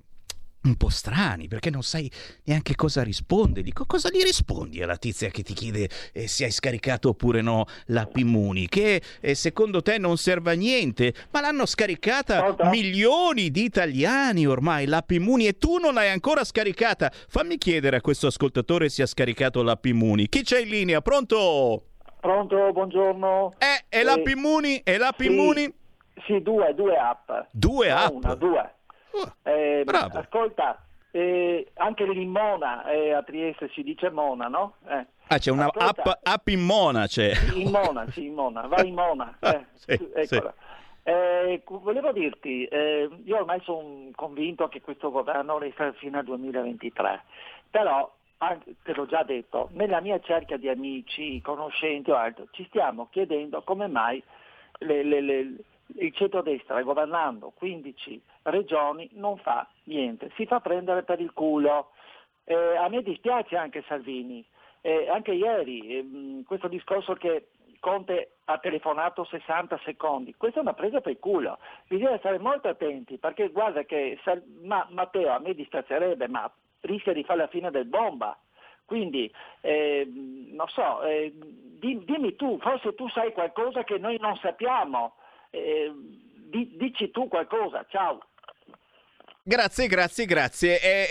un po' strani perché non sai neanche cosa risponde. Dico, cosa gli rispondi alla tizia che ti chiede eh, se hai scaricato oppure no l'app Immuni? Che eh, secondo te non serve a niente, ma l'hanno scaricata Pronto? milioni di italiani ormai l'app Immuni e tu non l'hai ancora scaricata. Fammi chiedere a questo ascoltatore se ha scaricato l'app Immuni. Chi c'è in linea? Pronto? Pronto, buongiorno. Eh, è l'app Eh, Immuni? È l'app sì. Immuni? Sì, due, due app. Due Non app? Una, due. Oh, Eh, bravo. Ascolta, eh, anche l'Immona, eh, a Trieste si dice Mona, no? Eh. Ah, c'è una app, app in Mona, c'è. In Mona, sì, in Mona, vai in Mona. [laughs] Eh, Sì, eccola. Eh, cu- volevo dirti, eh, io ormai sono convinto che questo governo resta fino al 2023, però anche- te l'ho già detto, nella mia cerchia di amici, conoscenti o altro, ci stiamo chiedendo come mai le- le- le- il centrodestra governando 15 regioni non fa niente, si fa prendere per il culo. Eh, a me dispiace anche Salvini, Eh, anche ieri ehm, questo discorso che Conte ha telefonato 60 secondi, questa è una presa per il culo, bisogna stare molto attenti perché guarda che Sal- ma- Matteo a me dispiacerebbe, ma rischia di fare la fine del bomba. Quindi, ehm, non so, eh, di- dimmi tu, forse tu sai qualcosa che noi non sappiamo, Eh, di- dici tu qualcosa, ciao. Grazie, grazie, grazie. Eh,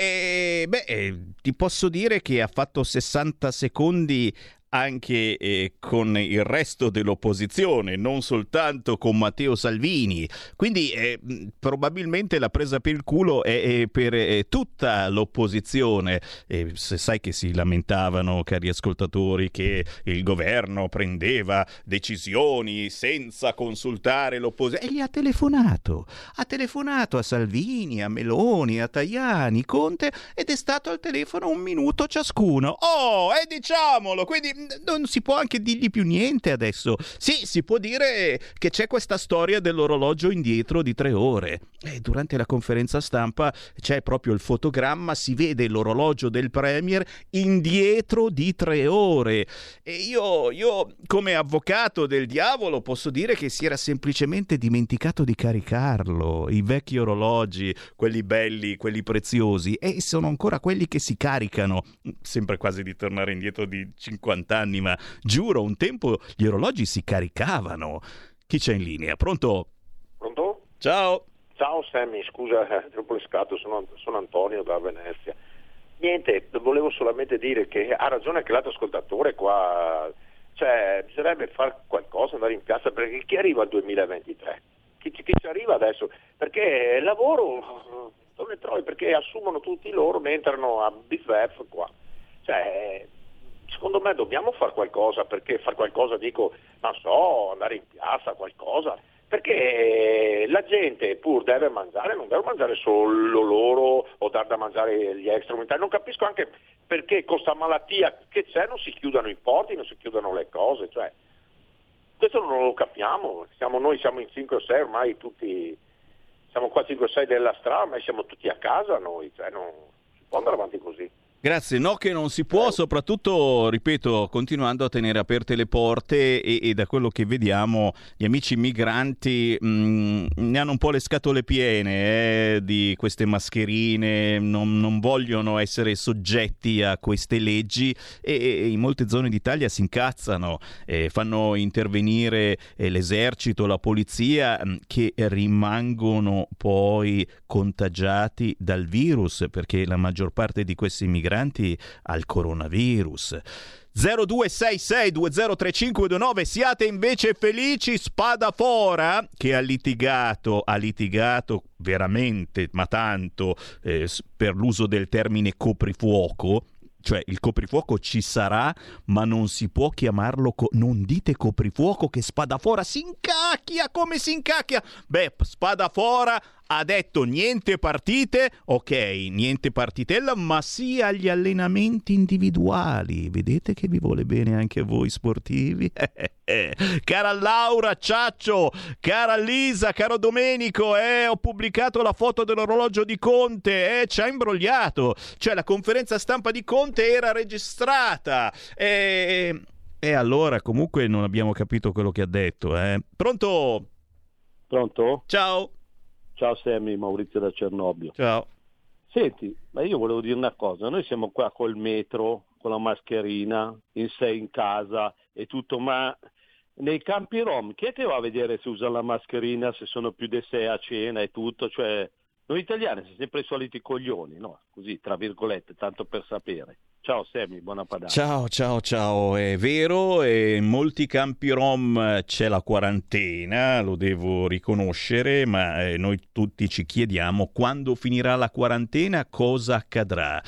eh, beh, eh, ti posso dire che ha fatto 60 secondi anche eh, con il resto dell'opposizione, non soltanto con Matteo Salvini. Quindi eh, probabilmente la presa per il culo è, è per eh, tutta l'opposizione. E se sai che si lamentavano, cari ascoltatori, che il governo prendeva decisioni senza consultare l'opposizione. E gli ha telefonato. Ha telefonato a Salvini, a Meloni, a Tajani, Conte ed è stato al telefono un minuto ciascuno. Oh, e diciamolo, quindi non si può anche dirgli più niente adesso. Sì, si può dire che c'è questa storia dell'orologio indietro di tre ore. E durante la conferenza stampa c'è proprio il fotogramma, si vede l'orologio del Premier indietro di tre ore. E io, io come avvocato del diavolo posso dire che si era semplicemente dimenticato di caricarlo. I vecchi orologi, quelli belli, quelli preziosi, e sono ancora quelli che si caricano. Sempre quasi di tornare indietro di 50 anni, ma giuro, un tempo gli orologi si caricavano. Chi c'è in linea? Pronto? Pronto? Ciao. Ciao Sammy, scusa, eh, troppo riscatto, sono, sono Antonio da Venezia. Niente, volevo solamente dire che ha ragione anche l'altro ascoltatore qua, cioè bisognerebbe fare qualcosa, andare in piazza, perché chi arriva al 2023? Chi, chi ci arriva adesso? Perché il lavoro non ne trovi, perché assumono tutti loro, ma entrano a BFF qua. Cioè, secondo me dobbiamo fare qualcosa, perché fare qualcosa dico, non so, andare in piazza, qualcosa perché la gente pur deve mangiare, non deve mangiare solo loro o dar da mangiare gli extracomunitari. Non capisco anche perché con questa malattia che c'è non si chiudano i porti, non si chiudano le cose. Cioè, questo non lo capiamo. Siamo, noi siamo in 5 o 6 ormai tutti, siamo qua 5 o 6 della strada, ma siamo tutti a casa noi. Cioè, non si può andare avanti così. Grazie, no che non si può, soprattutto, ripeto, continuando a tenere aperte le porte e, e da quello che vediamo gli amici migranti mh, mm, ne hanno un po' le scatole piene eh, di queste mascherine, non, non, vogliono essere soggetti a queste leggi e, e in molte zone d'Italia si incazzano, eh, fanno intervenire eh, l'esercito, la polizia mm, che rimangono poi contagiati dal virus perché la maggior parte di questi migranti migranti al coronavirus. 0266203529 siate invece felici Spadafora che ha litigato ha litigato veramente ma tanto eh, per l'uso del termine coprifuoco cioè il coprifuoco ci sarà, ma non si può chiamarlo, co- non dite coprifuoco che Spadafora si incacchia come si incacchia. Beh, Spadafora ha detto niente partite, ok, niente partitella, ma sì agli allenamenti individuali. Vedete che vi vuole bene anche voi sportivi? [laughs] cara Laura, Ciaccio, cara Lisa, caro Domenico, eh, ho pubblicato la foto dell'orologio di Conte, eh, ci ha imbrogliato. Cioè la conferenza stampa di Conte era registrata. E, e allora comunque non abbiamo capito quello che ha detto. Eh. Pronto? Pronto? Ciao. Ciao Sammy, Maurizio da Cernobbio. Ciao. Senti, ma io volevo dire una cosa, noi siamo qua col metro, con la mascherina, in sé in casa e tutto, ma nei campi rom chi è che va a vedere se usa la mascherina, se sono più di sé a cena e tutto? Cioè, noi italiani siamo sempre i soliti coglioni, no? Così, tra virgolette, tanto per sapere. Ciao Semi, buona padana. Ciao, ciao, ciao. È vero, in molti campi rom c'è la quarantena, lo devo riconoscere, ma eh, noi tutti ci chiediamo quando finirà la quarantena, cosa accadrà.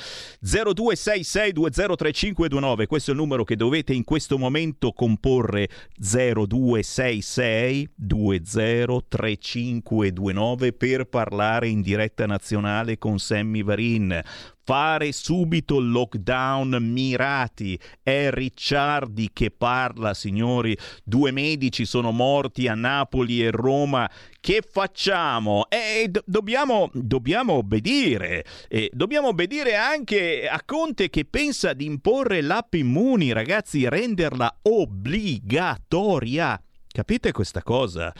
0266203529, questo è il numero che dovete in questo momento comporre 0266203529 per parlare in diretta nazionale con Sammy Varin fare subito lockdown mirati. È Ricciardi che parla, signori. Due medici sono morti a Napoli e Roma. Che facciamo? Eh, do- dobbiamo, dobbiamo obbedire. Eh, dobbiamo obbedire anche a Conte che pensa di imporre l'app Immuni, ragazzi, renderla obbligatoria. Capite questa cosa?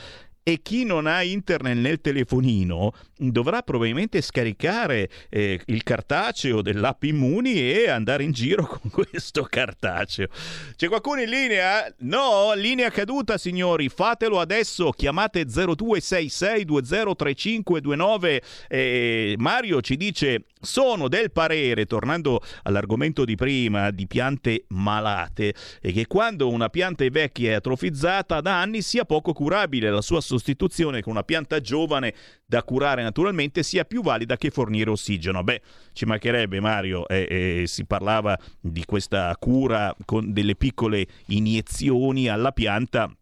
E chi non ha internet nel telefonino dovrà probabilmente scaricare eh, il cartaceo dell'app Immuni e andare in giro [laughs] con questo cartaceo. C'è qualcuno in linea? No, linea caduta signori, fatelo adesso, chiamate 0266203529 eh, Mario ci dice sono del parere, tornando all'argomento di prima, di piante malate, e che quando una pianta è vecchia e atrofizzata da anni sia poco curabile, la sua sostituzione con una pianta giovane da curare naturalmente sia più valida che fornire ossigeno. Beh, ci mancherebbe Mario, eh, eh, si parlava di questa cura con delle piccole iniezioni alla pianta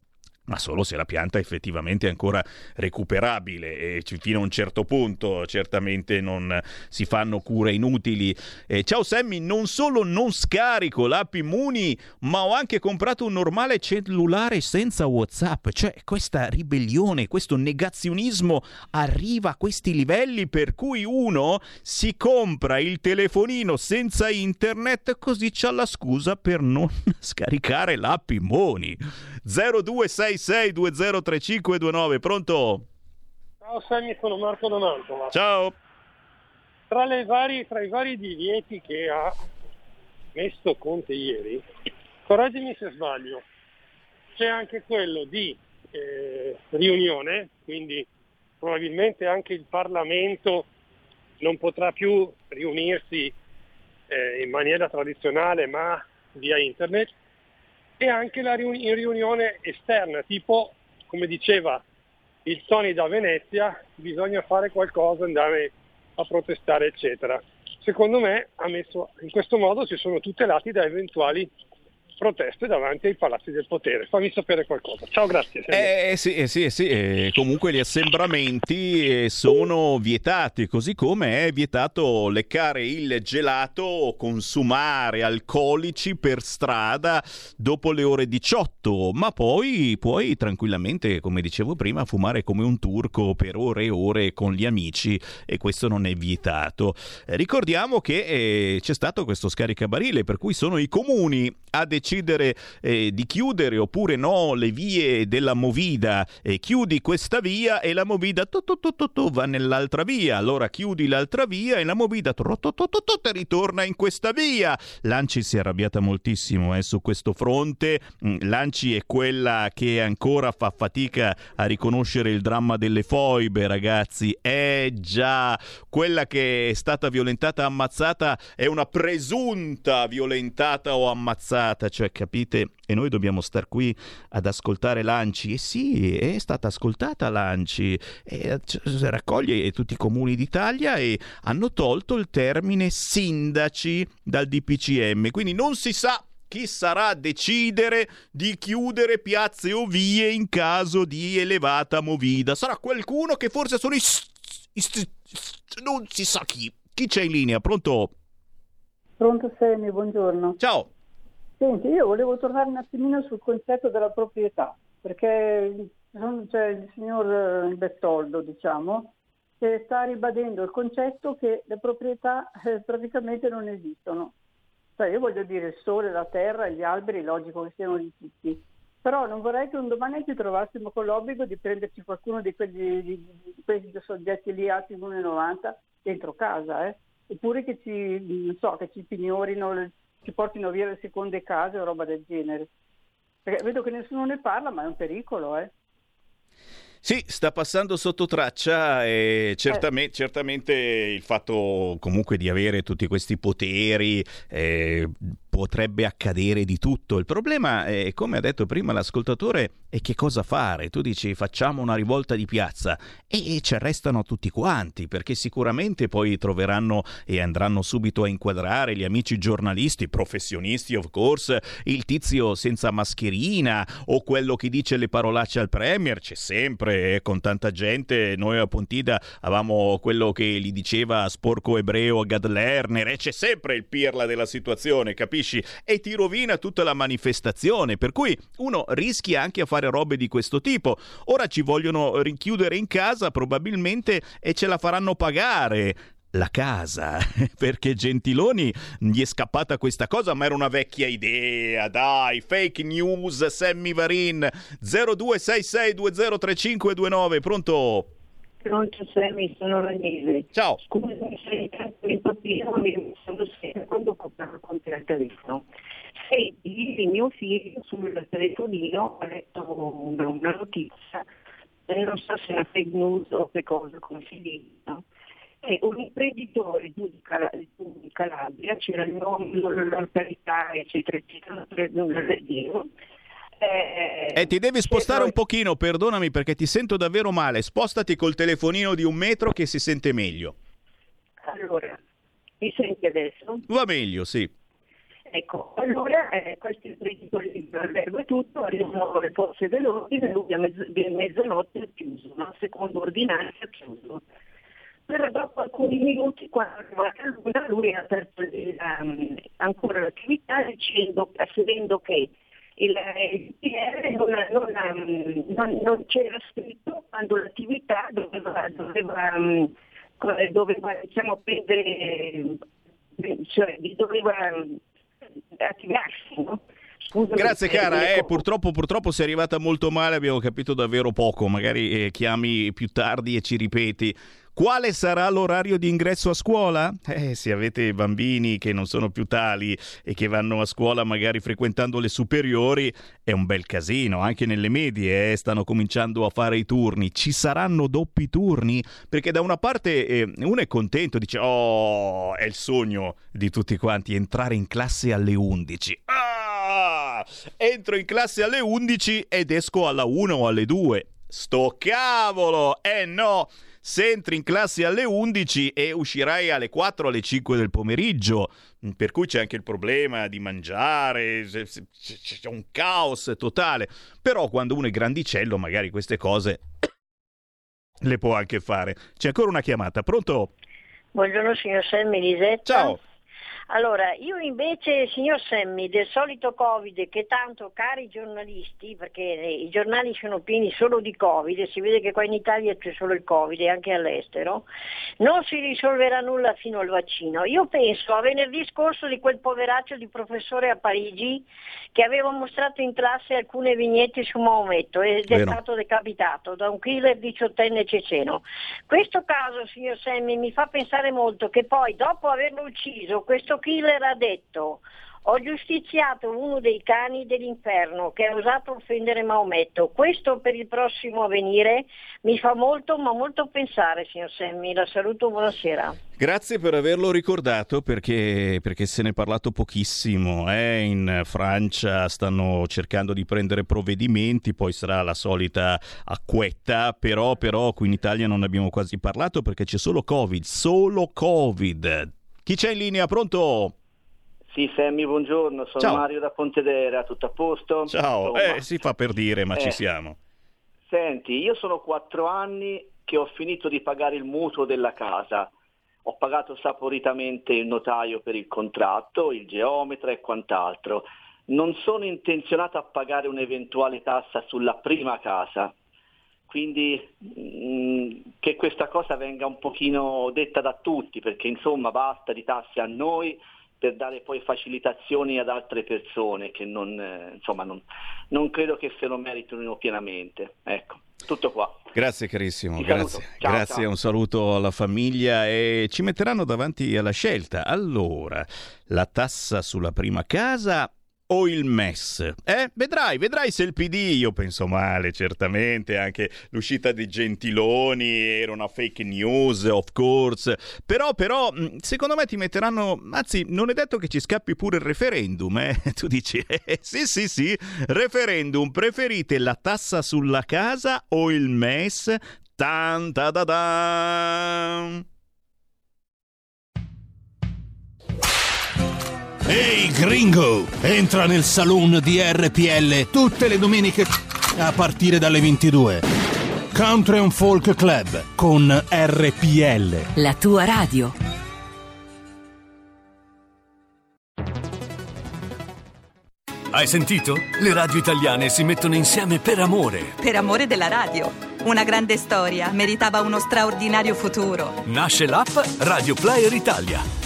ma solo se la pianta effettivamente è ancora recuperabile e fino a un certo punto certamente non si fanno cure inutili. Eh, ciao Sammy, non solo non scarico l'app Immuni, ma ho anche comprato un normale cellulare senza WhatsApp, cioè questa ribellione, questo negazionismo arriva a questi livelli per cui uno si compra il telefonino senza internet così c'ha la scusa per non [laughs] scaricare l'app Immuni. 0266203529, pronto? Ciao Sammy, sono Marco Donantova. Ciao. Tra, le varie, tra i vari divieti che ha messo Conte ieri, correggimi se sbaglio, c'è anche quello di eh, riunione, quindi probabilmente anche il Parlamento non potrà più riunirsi eh, in maniera tradizionale ma via internet e anche riuni- riunione esterna, tipo come diceva il Tony da Venezia, bisogna fare qualcosa, andare a protestare, eccetera. Secondo me messo, in questo modo si sono tutelati da eventuali proteste davanti ai palazzi del potere. Fammi sapere qualcosa. Ciao, grazie. Eh, sì, eh, sì, sì. Eh, comunque gli assembramenti eh, sono vietati, così come è vietato leccare il gelato o consumare alcolici per strada dopo le ore 18, ma poi puoi tranquillamente, come dicevo prima, fumare come un turco per ore e ore con gli amici e questo non è vietato. Eh, ricordiamo che eh, c'è stato questo scaricabarile per cui sono i comuni a decidere eh, di chiudere oppure no le vie della Movida. Eh, chiudi questa via e la Movida tu, tu, tu, va nell'altra via. Allora chiudi l'altra via e la Movida ritorna in questa via. Lanci si è arrabbiata moltissimo eh, su questo fronte. Mm, Lanci è quella che ancora fa fatica a riconoscere il dramma delle foibe, ragazzi. È già quella che è stata violentata ammazzata è una presunta violentata o ammazzata, cioè capite? E noi dobbiamo star qui ad ascoltare Lanci. E sì, è stata ascoltata Lanci, e, cioè, raccoglie tutti i comuni d'Italia e hanno tolto il termine sindaci dal DPCM, quindi non si sa chi sarà a decidere di chiudere piazze o vie in caso di elevata movida. Sarà qualcuno che forse sono i... non si sa chi. Chi c'è in linea? Pronto? Pronto Semi, buongiorno. Ciao. Senti, io volevo tornare un attimino sul concetto della proprietà, perché c'è il signor Bertoldo, diciamo, che sta ribadendo il concetto che le proprietà eh, praticamente non esistono. Cioè io voglio dire il sole, la terra, gli alberi, logico che siano di tutti. Però non vorrei che un domani ci trovassimo con l'obbligo di prenderci qualcuno di, quelli, di questi soggetti lì alti 1,90 dentro casa, eh? oppure che ci, so, che ci pignorino, ci portino via le seconde case o roba del genere. Perché vedo che nessuno ne parla, ma è un pericolo, eh. Sì, sta passando sotto traccia e certamente, eh. certamente il fatto comunque di avere tutti questi poteri eh, potrebbe accadere di tutto. Il problema è, come ha detto prima l'ascoltatore, è che cosa fare. Tu dici facciamo una rivolta di piazza e ci arrestano tutti quanti perché sicuramente poi troveranno e andranno subito a inquadrare gli amici giornalisti, professionisti of course, il tizio senza mascherina o quello che dice le parolacce al premier, c'è sempre eh, con tanta gente. Noi a Pontida avevamo quello che gli diceva sporco ebreo a Gad Lerner e c'è sempre il pirla della situazione, capisci? E ti rovina tutta la manifestazione, per cui uno rischia anche a fare robe di questo tipo. Ora ci vogliono rinchiudere in casa probabilmente e ce la faranno pagare la casa, [laughs] perché Gentiloni gli è scappata questa cosa, ma era una vecchia idea, dai, fake news, Sammy Varin, 0266203529, pronto? Pronto Sammy, sono Ragnese. Ciao. Scusa se il papiro mi sono sempre quando parlavo con te al telefono. Senti, ieri mio figlio sul telefonino ha letto una, una notizia, eh, non so se è una fake news o che cosa, come si dice, no? e un imprenditore di, Cal- Calabria, c'era il nome, la parità, eccetera, eccetera, non lo dico, eh, eh, ti devi spostare un pochino, perdonami perché ti sento davvero male. Spostati col telefonino di un metro che si sente meglio. Allora, mi senti adesso? Va meglio, sì. Ecco, allora eh, questo è il libro, albergo e tutto, arrivano le forze dell'ordine, lui a mezz- mezzanotte è chiuso, no? secondo ordinanza è chiuso. Però dopo alcuni minuti, quando è arrivata l'una, lui ha aperto um, ancora l'attività dicendo, asserendo che il, il PR non, non, non, non, c'era scritto quando l'attività doveva, doveva, doveva diciamo, prendere, cioè, doveva attivarsi. No? Scusami, Grazie cara, eh, purtroppo, purtroppo sei arrivata molto male, abbiamo capito davvero poco, magari eh, chiami più tardi e ci ripeti. Quale sarà l'orario di ingresso a scuola? Eh, se avete bambini che non sono più tali e che vanno a scuola magari frequentando le superiori, è un bel casino. Anche nelle medie eh, stanno cominciando a fare i turni. Ci saranno doppi turni? Perché da una parte eh, uno è contento, dice oh, è il sogno di tutti quanti entrare in classe alle 11. Ah! Entro in classe alle 11 ed esco alla 1 o alle 2. Sto cavolo! Eh no! Se entri in classe alle 11 e uscirai alle 4 alle 5 del pomeriggio, per cui c'è anche il problema di mangiare, c'è un caos totale. Però quando uno è grandicello, magari queste cose le può anche fare. C'è ancora una chiamata, pronto? Buongiorno signor Selmi Lisetta. Ciao. Allora, io invece, signor Semmi, del solito Covid, che tanto cari giornalisti, perché i giornali sono pieni solo di Covid, si vede che qua in Italia c'è solo il Covid e anche all'estero, non si risolverà nulla fino al vaccino. Io penso a venerdì scorso di quel poveraccio di professore a Parigi che aveva mostrato in classe alcune vignette su Maometto ed è stato decapitato da un killer diciottenne ceceno. Questo caso, signor Semmi, mi fa pensare molto che poi, dopo averlo ucciso, questo killer ha detto ho giustiziato uno dei cani dell'inferno che ha osato offendere Maometto. Questo per il prossimo avvenire mi fa molto, ma molto pensare, signor Semmi. La saluto, buonasera. Grazie per averlo ricordato perché, perché se ne è parlato pochissimo. Eh? In Francia stanno cercando di prendere provvedimenti, poi sarà la solita acquetta, però, però qui in Italia non abbiamo quasi parlato perché c'è solo Covid, solo Covid. Chi c'è in linea? Pronto? Sì, Sammy, buongiorno, sono Ciao. Mario da Pontedera, tutto a posto? Ciao, Insomma, eh, si fa per dire, ma eh, ci siamo. Senti, io sono quattro anni che ho finito di pagare il mutuo della casa. Ho pagato saporitamente il notaio per il contratto, il geometra e quant'altro. Non sono intenzionato a pagare un'eventuale tassa sulla prima casa. Quindi mh, che questa cosa venga un pochino detta da tutti, perché insomma basta di tasse a noi per dare poi facilitazioni ad altre persone che non, eh, insomma, non, non credo che se lo meritino pienamente. Ecco, tutto qua. Grazie carissimo, grazie. Ciao, grazie ciao. un saluto alla famiglia e ci metteranno davanti alla scelta. Allora, la tassa sulla prima casa o il MES? Eh? Vedrai, vedrai se il PD, io penso male, certamente, anche l'uscita di Gentiloni era una fake news, of course, però, però, mh, secondo me ti metteranno, anzi, non è detto che ci scappi pure il referendum, eh? [laughs] Tu dici, eh, sì, sì, sì, referendum, preferite la tassa sulla casa o il MES? Tan ta da dan. Ehi gringo, entra nel saloon di RPL tutte le domeniche a partire dalle 22. Country and Folk Club con RPL. La tua radio. Hai sentito? Le radio italiane si mettono insieme per amore. Per amore della radio. Una grande storia meritava uno straordinario futuro. Nasce l'app Radio Player Italia.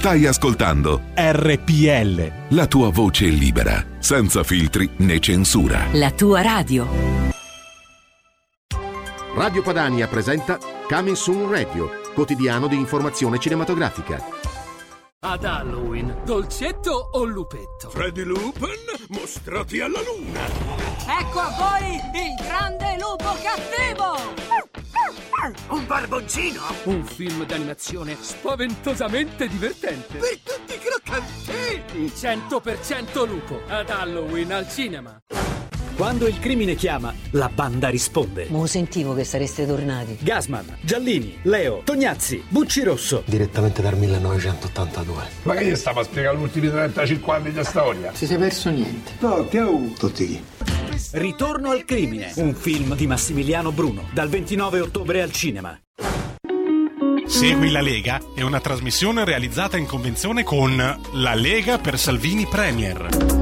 Stai ascoltando RPL. la tua voce libera, senza filtri né censura. La tua radio. Radio Padania presenta Coming Soon Radio, quotidiano di informazione cinematografica. Ad Halloween, dolcetto o lupetto? Freddy Lupin, mostrati alla luna! Ecco a voi il grande lupo cattivo! Un barboncino? Un film d'animazione spaventosamente divertente. Per tutti i croccantini! 100% lupo. Ad Halloween al cinema. Quando il crimine chiama, la banda risponde. Mo sentivo che sareste tornati. Gasman, Giallini, Leo, Tognazzi, Bucci Rosso. Direttamente dal 1982. Ma che gli stava a spiegare gli ultimi 35 anni di storia? Si sei perso niente. No, che ho? Tutti chi? Ritorno al crimine, un film di Massimiliano Bruno, dal 29 ottobre al cinema. Segui la Lega è una trasmissione realizzata in convenzione con La Lega per Salvini Premier.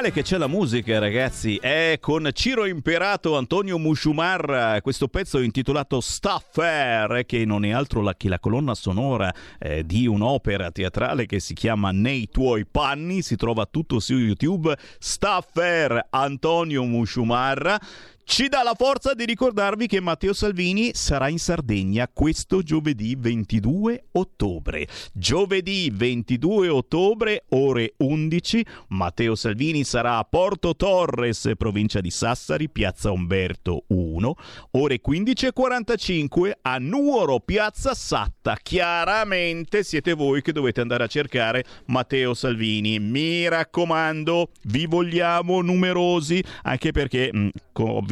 Male che c'è la musica, ragazzi. È con Ciro Imperato, Antonio Musciumarra, questo pezzo intitolato Staffer, che non è altro la- che la colonna sonora eh, di un'opera teatrale che si chiama Nei tuoi panni. Si trova tutto su YouTube. Staffer, Antonio Musciumarra. Ci dà la forza di ricordarvi che Matteo Salvini sarà in Sardegna questo giovedì 22 ottobre. Giovedì 22 ottobre, ore 11, Matteo Salvini sarà a Porto Torres, provincia di Sassari, piazza Umberto 1, ore 15.45 a Nuoro, piazza Satta. Chiaramente siete voi che dovete andare a cercare Matteo Salvini. Mi raccomando, vi vogliamo numerosi, anche perché mh,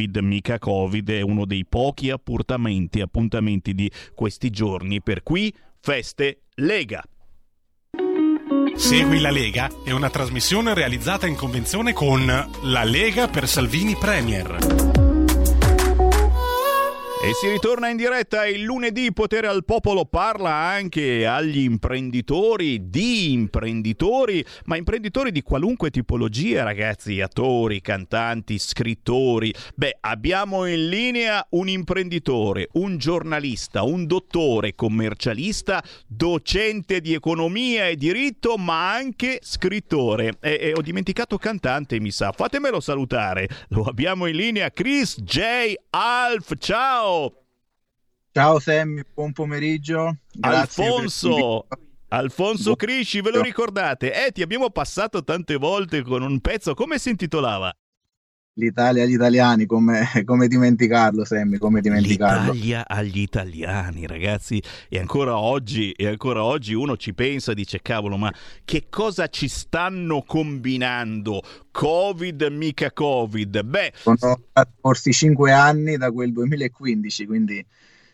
Covid, mica Covid, è uno dei pochi appuntamenti, appuntamenti di questi giorni. Per cui, feste Lega. Segui la Lega è una trasmissione realizzata in convenzione con La Lega per Salvini Premier. E si ritorna in diretta il lunedì Potere al Popolo parla anche agli imprenditori, di imprenditori, ma imprenditori di qualunque tipologia, ragazzi, attori, cantanti, scrittori. Beh, abbiamo in linea un imprenditore, un giornalista, un dottore, commercialista, docente di economia e diritto, ma anche scrittore. E, e ho dimenticato cantante, mi sa. Fatemelo salutare. Lo abbiamo in linea Chris J. Alf. Ciao! Ciao Sammy, buon pomeriggio. Grazie Alfonso, Alfonso Crisci, ve lo ricordate? Eh, ti abbiamo passato tante volte con un pezzo, come si intitolava? L'Italia agli italiani, come, come dimenticarlo Sammy, come dimenticarlo. L'Italia agli italiani, ragazzi. E ancora oggi, e ancora oggi uno ci pensa e dice, cavolo, ma che cosa ci stanno combinando? Covid, mica Covid. Beh, sono forse cinque anni da quel 2015, quindi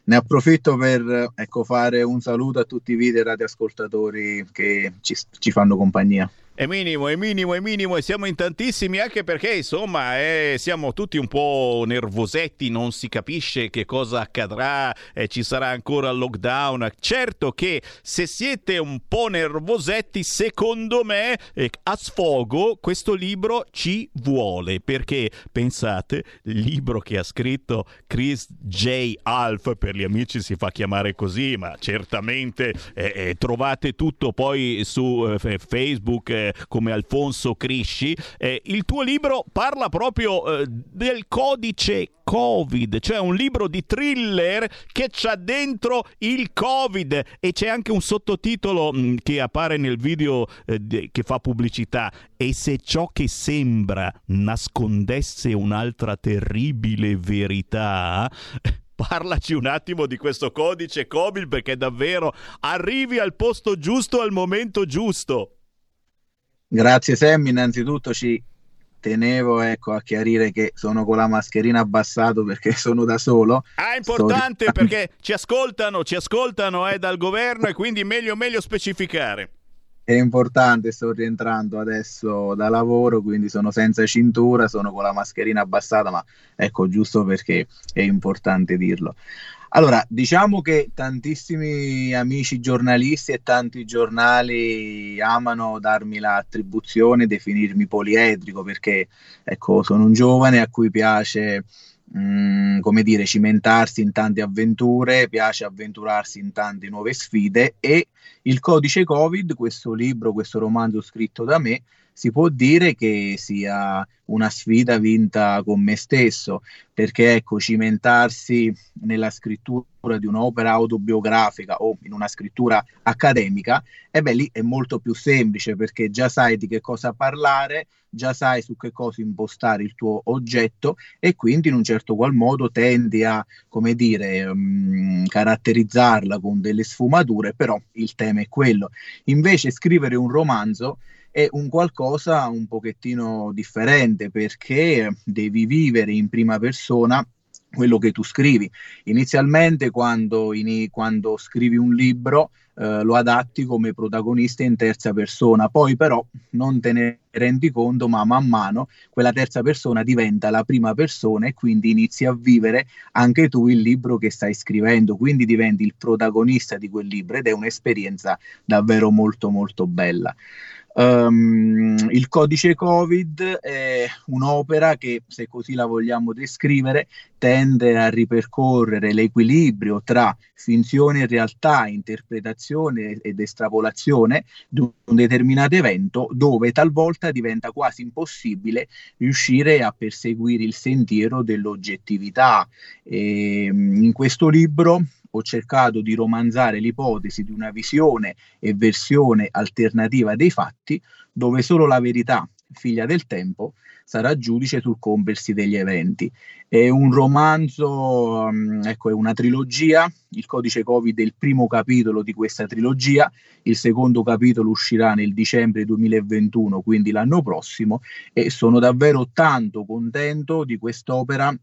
ne approfitto per ecco, fare un saluto a tutti i video radioascoltatori che ci, ci fanno compagnia. È minimo, è minimo, è minimo e siamo in tantissimi anche perché insomma eh, siamo tutti un po' nervosetti, non si capisce che cosa accadrà, eh, ci sarà ancora il lockdown. Certo che se siete un po' nervosetti, secondo me eh, a sfogo questo libro ci vuole perché pensate, il libro che ha scritto Chris J. Alf, per gli amici si fa chiamare così, ma certamente eh, eh, trovate tutto poi su come Alfonso Crisci, eh, il tuo libro parla proprio eh, del codice Covid, cioè un libro di thriller che c'ha dentro il Covid e c'è anche un sottotitolo mh, mm, che appare nel video eh, de- che fa pubblicità. E se ciò che sembra nascondesse un'altra terribile verità, [laughs] parlaci un attimo di questo codice Covid perché davvero arrivi al posto giusto al momento giusto. Grazie Sammy, innanzitutto ci tenevo ecco, a chiarire che sono con la mascherina abbassato perché [laughs] sono da solo. Ah, importante Sto... perché ci ascoltano, ci ascoltano eh, dal governo e quindi meglio, meglio specificare. È importante, sto rientrando adesso da lavoro, quindi sono senza cintura, sono con la mascherina abbassata, ma ecco, giusto perché è importante dirlo. Allora, diciamo che tantissimi amici giornalisti e tanti giornali amano darmi l'attribuzione, definirmi poliedrico, perché ecco, sono un giovane a cui piace mm, come dire, cimentarsi in tante avventure, piace avventurarsi in tante nuove sfide e il codice Covid, questo libro, questo romanzo scritto da me, si può dire che sia una sfida vinta con me stesso, perché ecco, cimentarsi nella scrittura di un'opera autobiografica o in una scrittura accademica, e beh, lì è molto più semplice perché già sai di che cosa parlare, già sai su che cosa impostare il tuo oggetto e quindi in un certo qual modo tendi a, come dire, um, caratterizzarla con delle sfumature, però il tema è quello. Invece scrivere un romanzo è un qualcosa un pochettino differente perché devi vivere in prima persona quello che tu scrivi. Inizialmente quando, in, quando scrivi un libro eh, lo adatti come protagonista in terza persona, poi però non te ne rendi conto, ma man mano quella terza persona diventa la prima persona e quindi inizi a vivere anche tu il libro che stai scrivendo, quindi diventi il protagonista di quel libro ed è un'esperienza davvero molto molto bella. Um, il codice Covid è un'opera che, se così la vogliamo descrivere, tende a ripercorrere l'equilibrio tra finzione e realtà, interpretazione ed estrapolazione di un determinato evento, dove talvolta diventa quasi impossibile riuscire a perseguire il sentiero dell'oggettività. E, in questo libro ho cercato di romanzare l'ipotesi di una visione e versione alternativa dei fatti, dove solo la verità, figlia del tempo, sarà giudice sul compiersi degli eventi. È un romanzo, um, ecco, è una trilogia. Il codice Covid è il primo capitolo di questa trilogia. Il secondo capitolo uscirà nel dicembre 2021, quindi l'anno prossimo. E sono davvero tanto contento di quest'opera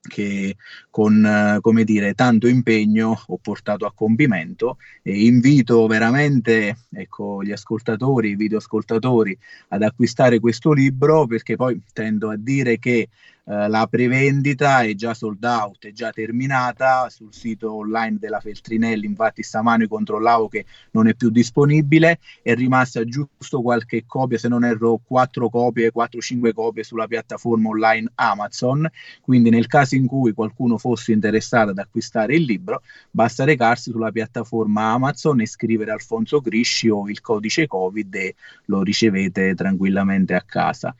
che con eh, come dire, tanto impegno ho portato a compimento e invito veramente ecco, gli ascoltatori, i videoascoltatori ad acquistare questo libro perché poi tendo a dire che eh, la prevendita è già sold out, è già terminata. Sul sito online della Feltrinelli, infatti stamani controllavo che non è più disponibile, è rimasta giusto qualche copia, se non erro 4 copie, 4-5 copie sulla piattaforma online Amazon, quindi nel caso in cui qualcuno fosse interessato ad acquistare il libro, basta recarsi sulla piattaforma Amazon e scrivere Alfonso Grisci o il codice Covid e lo ricevete tranquillamente a casa.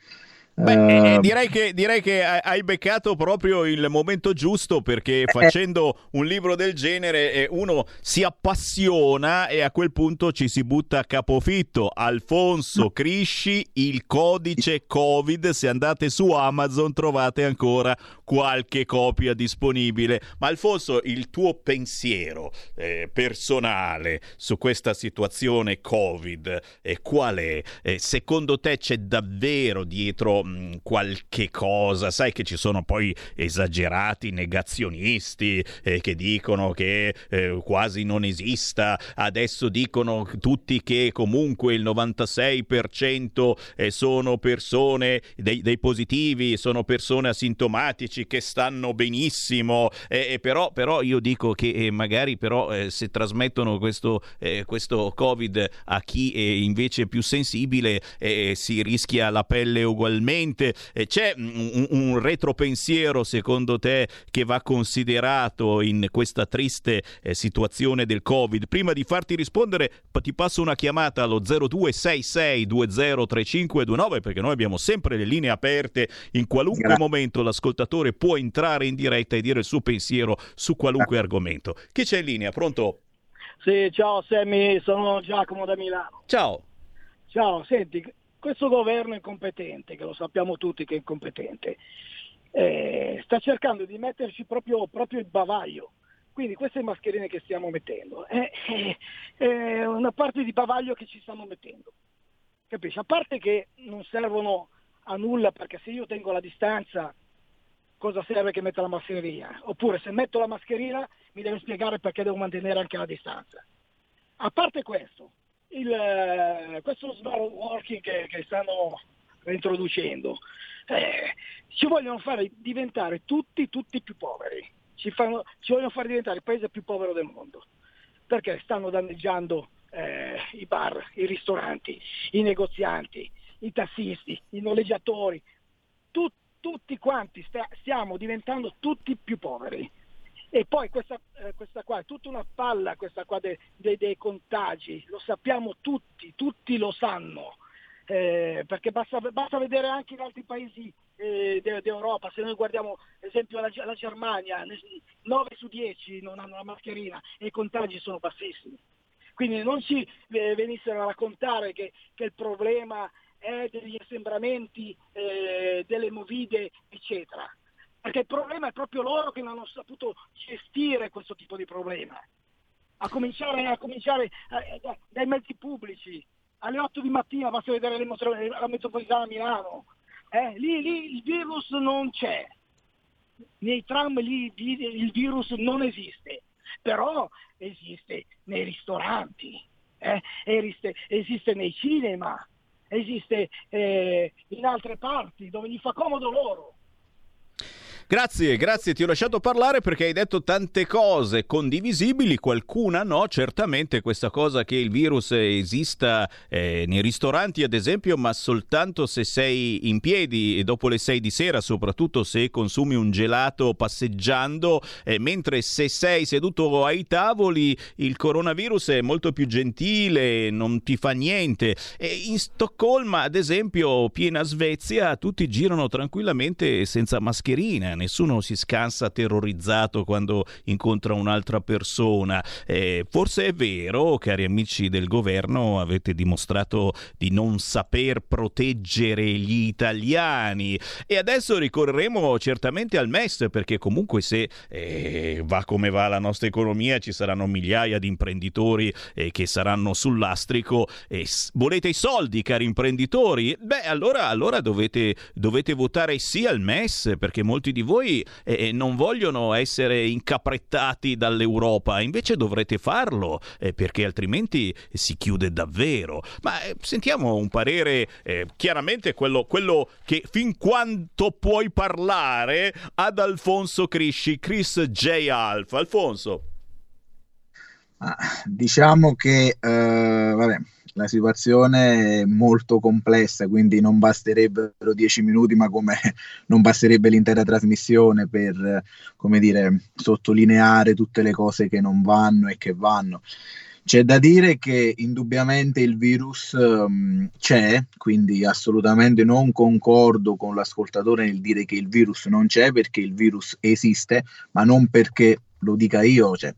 Beh, eh, direi, che, direi, che, hai beccato proprio il momento giusto perché eh. facendo un libro del genere eh, uno si appassiona e a quel punto ci si butta a capofitto. Alfonso Crisci, il codice Covid, se andate su Amazon trovate ancora qualche copia disponibile. Ma Alfonso, il tuo pensiero eh, personale su questa situazione Covid eh, qual è? Eh, secondo te c'è davvero dietro Mm, qualche cosa, sai che ci sono poi esagerati negazionisti eh, che dicono che eh, quasi non esista, adesso dicono tutti che comunque il 96% eh, sono persone dei, dei, positivi, sono persone asintomatici che stanno benissimo, eh, però, però, io dico che eh, magari però eh, se trasmettono questo, questo covid a chi è invece più sensibile si rischia la pelle ugualmente sicuramente eh, c'è un, un retropensiero secondo te che va considerato in questa triste eh, situazione del Covid? Prima di farti rispondere ti passo una chiamata allo 0266203529 perché noi abbiamo sempre le linee aperte in qualunque Grazie. momento l'ascoltatore può entrare in diretta e dire il suo pensiero su qualunque Grazie. argomento. Chi c'è in linea? Pronto? Sì, ciao Sammy, sono Giacomo da Milano. Ciao. Ciao, senti, questo governo incompetente, che lo sappiamo tutti che è incompetente, eh, sta cercando di metterci proprio, proprio, il bavaglio. Quindi queste mascherine che stiamo mettendo è, è, è una parte di bavaglio che ci stiamo mettendo. Capisci? A parte che non servono a nulla perché se io tengo la distanza cosa serve che metta la mascherina? Oppure se metto la mascherina mi deve spiegare perché devo mantenere anche la distanza. A parte questo, il, eh, questo smart working che, che stanno introducendo, eh, ci vogliono fare diventare tutti, tutti più poveri, ci, fanno, ci, vogliono fare diventare il paese più povero del mondo, perché stanno danneggiando eh, i bar, i ristoranti, i negozianti, i tassisti, i noleggiatori, tu, tutti quanti sta, stiamo diventando tutti più poveri. E poi questa, eh, questa, qua è tutta una palla, questa qua dei, dei, dei contagi, lo sappiamo tutti, tutti lo sanno, eh, perché basta, basta, vedere anche in altri paesi eh, d'Europa, se noi guardiamo ad esempio la, la, Germania, 9 su 10 non hanno la mascherina e i contagi sono bassissimi. Quindi non ci eh, venissero a raccontare che, che, il problema è degli assembramenti, eh, delle movide, eccetera perché il problema è proprio loro che non hanno saputo gestire questo tipo di problema. A cominciare, a cominciare eh, dai mezzi pubblici, alle 8 di mattina basta vedere le mostre, la metropolitana a Milano, eh, lì, lì il virus non c'è, nei tram lì il virus non esiste, però esiste nei ristoranti, eh, esiste, esiste, nei cinema, esiste eh, in altre parti dove gli fa comodo loro. Grazie, grazie, ti ho lasciato parlare perché hai detto tante cose condivisibili, qualcuna no, certamente questa cosa che il virus esista eh, nei ristoranti ad esempio, ma soltanto se sei in piedi e dopo le 6 di sera, soprattutto se consumi un gelato passeggiando, eh, mentre se sei seduto ai tavoli il coronavirus è molto più gentile, non ti fa niente. E in Stoccolma ad esempio, piena Svezia, tutti girano tranquillamente senza mascherina nessuno si scansa terrorizzato quando incontra un'altra persona. Eh, forse è vero, cari amici del governo, avete dimostrato di non saper proteggere gli italiani e adesso ricorreremo certamente al MES perché comunque se eh, va come va la nostra economia ci saranno migliaia di imprenditori eh, che saranno sul lastrico e volete i soldi cari imprenditori? Beh allora, allora dovete, dovete votare sì al MES perché molti di voi voi eh, non vogliono essere incaprettati dall'Europa, invece dovrete farlo eh, perché altrimenti si chiude davvero. Ma eh, sentiamo un parere, eh, chiaramente quello, quello, che fin quanto puoi parlare ad Alfonso Crisci, Chris J. Alfa. Alfonso. Ah, diciamo che eh, vabbè, la situazione molto complessa, quindi non basterebbero dieci minuti, ma come [laughs] non basterebbe l'intera trasmissione per, dire, sottolineare tutte le cose che non vanno e che vanno. C'è da dire che indubbiamente il virus um, c'è, quindi assolutamente non concordo con l'ascoltatore nel dire che il virus non c'è, perché il virus esiste, ma non perché lo dica io, cioè,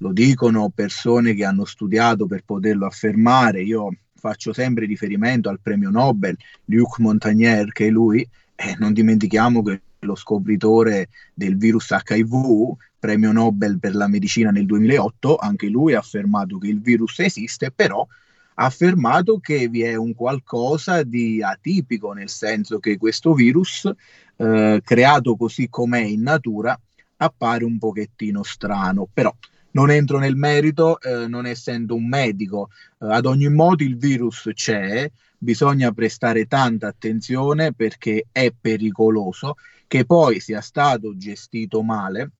lo dicono persone che hanno studiato per poterlo affermare. Io faccio sempre riferimento al premio Nobel Luc Montagnier, che è lui, e non dimentichiamo che lo scopritore del virus HIV, premio Nobel per la medicina nel 2008, anche lui ha affermato che il virus esiste, però ha affermato che vi è un qualcosa di atipico, nel senso che questo virus, eh, creato così com'è in natura, appare un pochettino strano, però non entro nel merito, eh, non essendo un medico. Eh, ad ogni modo il virus c'è, bisogna prestare tanta attenzione perché è pericoloso, che poi sia stato gestito male,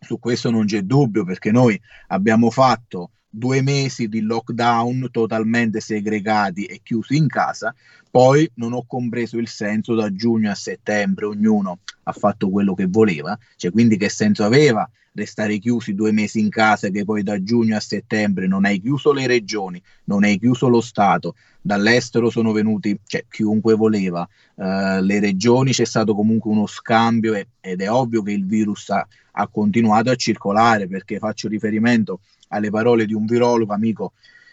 su questo non c'è dubbio perché noi abbiamo fatto due mesi di lockdown totalmente segregati e chiusi in casa, poi non ho compreso il senso da giugno a settembre, ognuno ha fatto quello che voleva, cioè quindi che senso aveva restare chiusi due mesi in casa che poi da giugno a settembre non hai chiuso le regioni, non hai chiuso lo Stato, dall'estero sono venuti, cioè chiunque voleva, uh, le regioni c'è stato comunque uno scambio e, ed è ovvio che il virus ha, ha continuato a circolare perché faccio riferimento alle parole di un virologo amico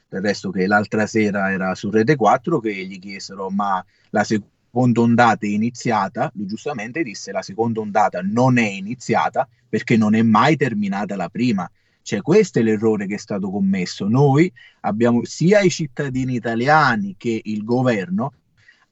del resto che l'altra sera era su Rete 4 che gli chiesero ma la seconda ondata è iniziata, lui giustamente disse la seconda ondata non è iniziata perché non è mai terminata la prima. Cioè questo è l'errore che è stato commesso. Noi abbiamo sia i cittadini italiani che il governo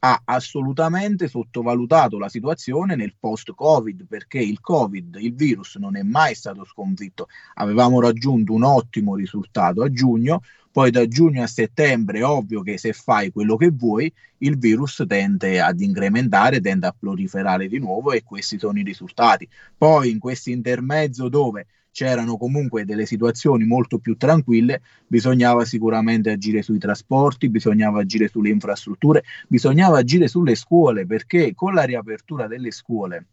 ha assolutamente sottovalutato la situazione nel post-Covid perché il Covid, il virus non è mai stato sconfitto. Avevamo raggiunto un ottimo risultato a giugno, poi da giugno a settembre ovvio che se fai quello che vuoi, il virus tende ad incrementare, tende a proliferare di nuovo e questi sono i risultati. Poi in questo intermezzo dove c'erano comunque delle situazioni molto più tranquille, bisognava sicuramente agire sui trasporti, bisognava agire sulle infrastrutture, bisognava agire sulle scuole perché con la riapertura delle scuole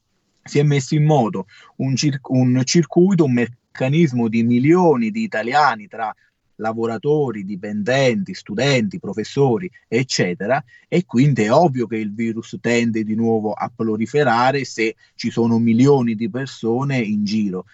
si è messo in moto un, cir- un circuito, un meccanismo di milioni di italiani tra lavoratori, dipendenti, studenti, professori, eccetera, e quindi è ovvio che il virus tende di nuovo a proliferare se ci sono milioni di persone in giro.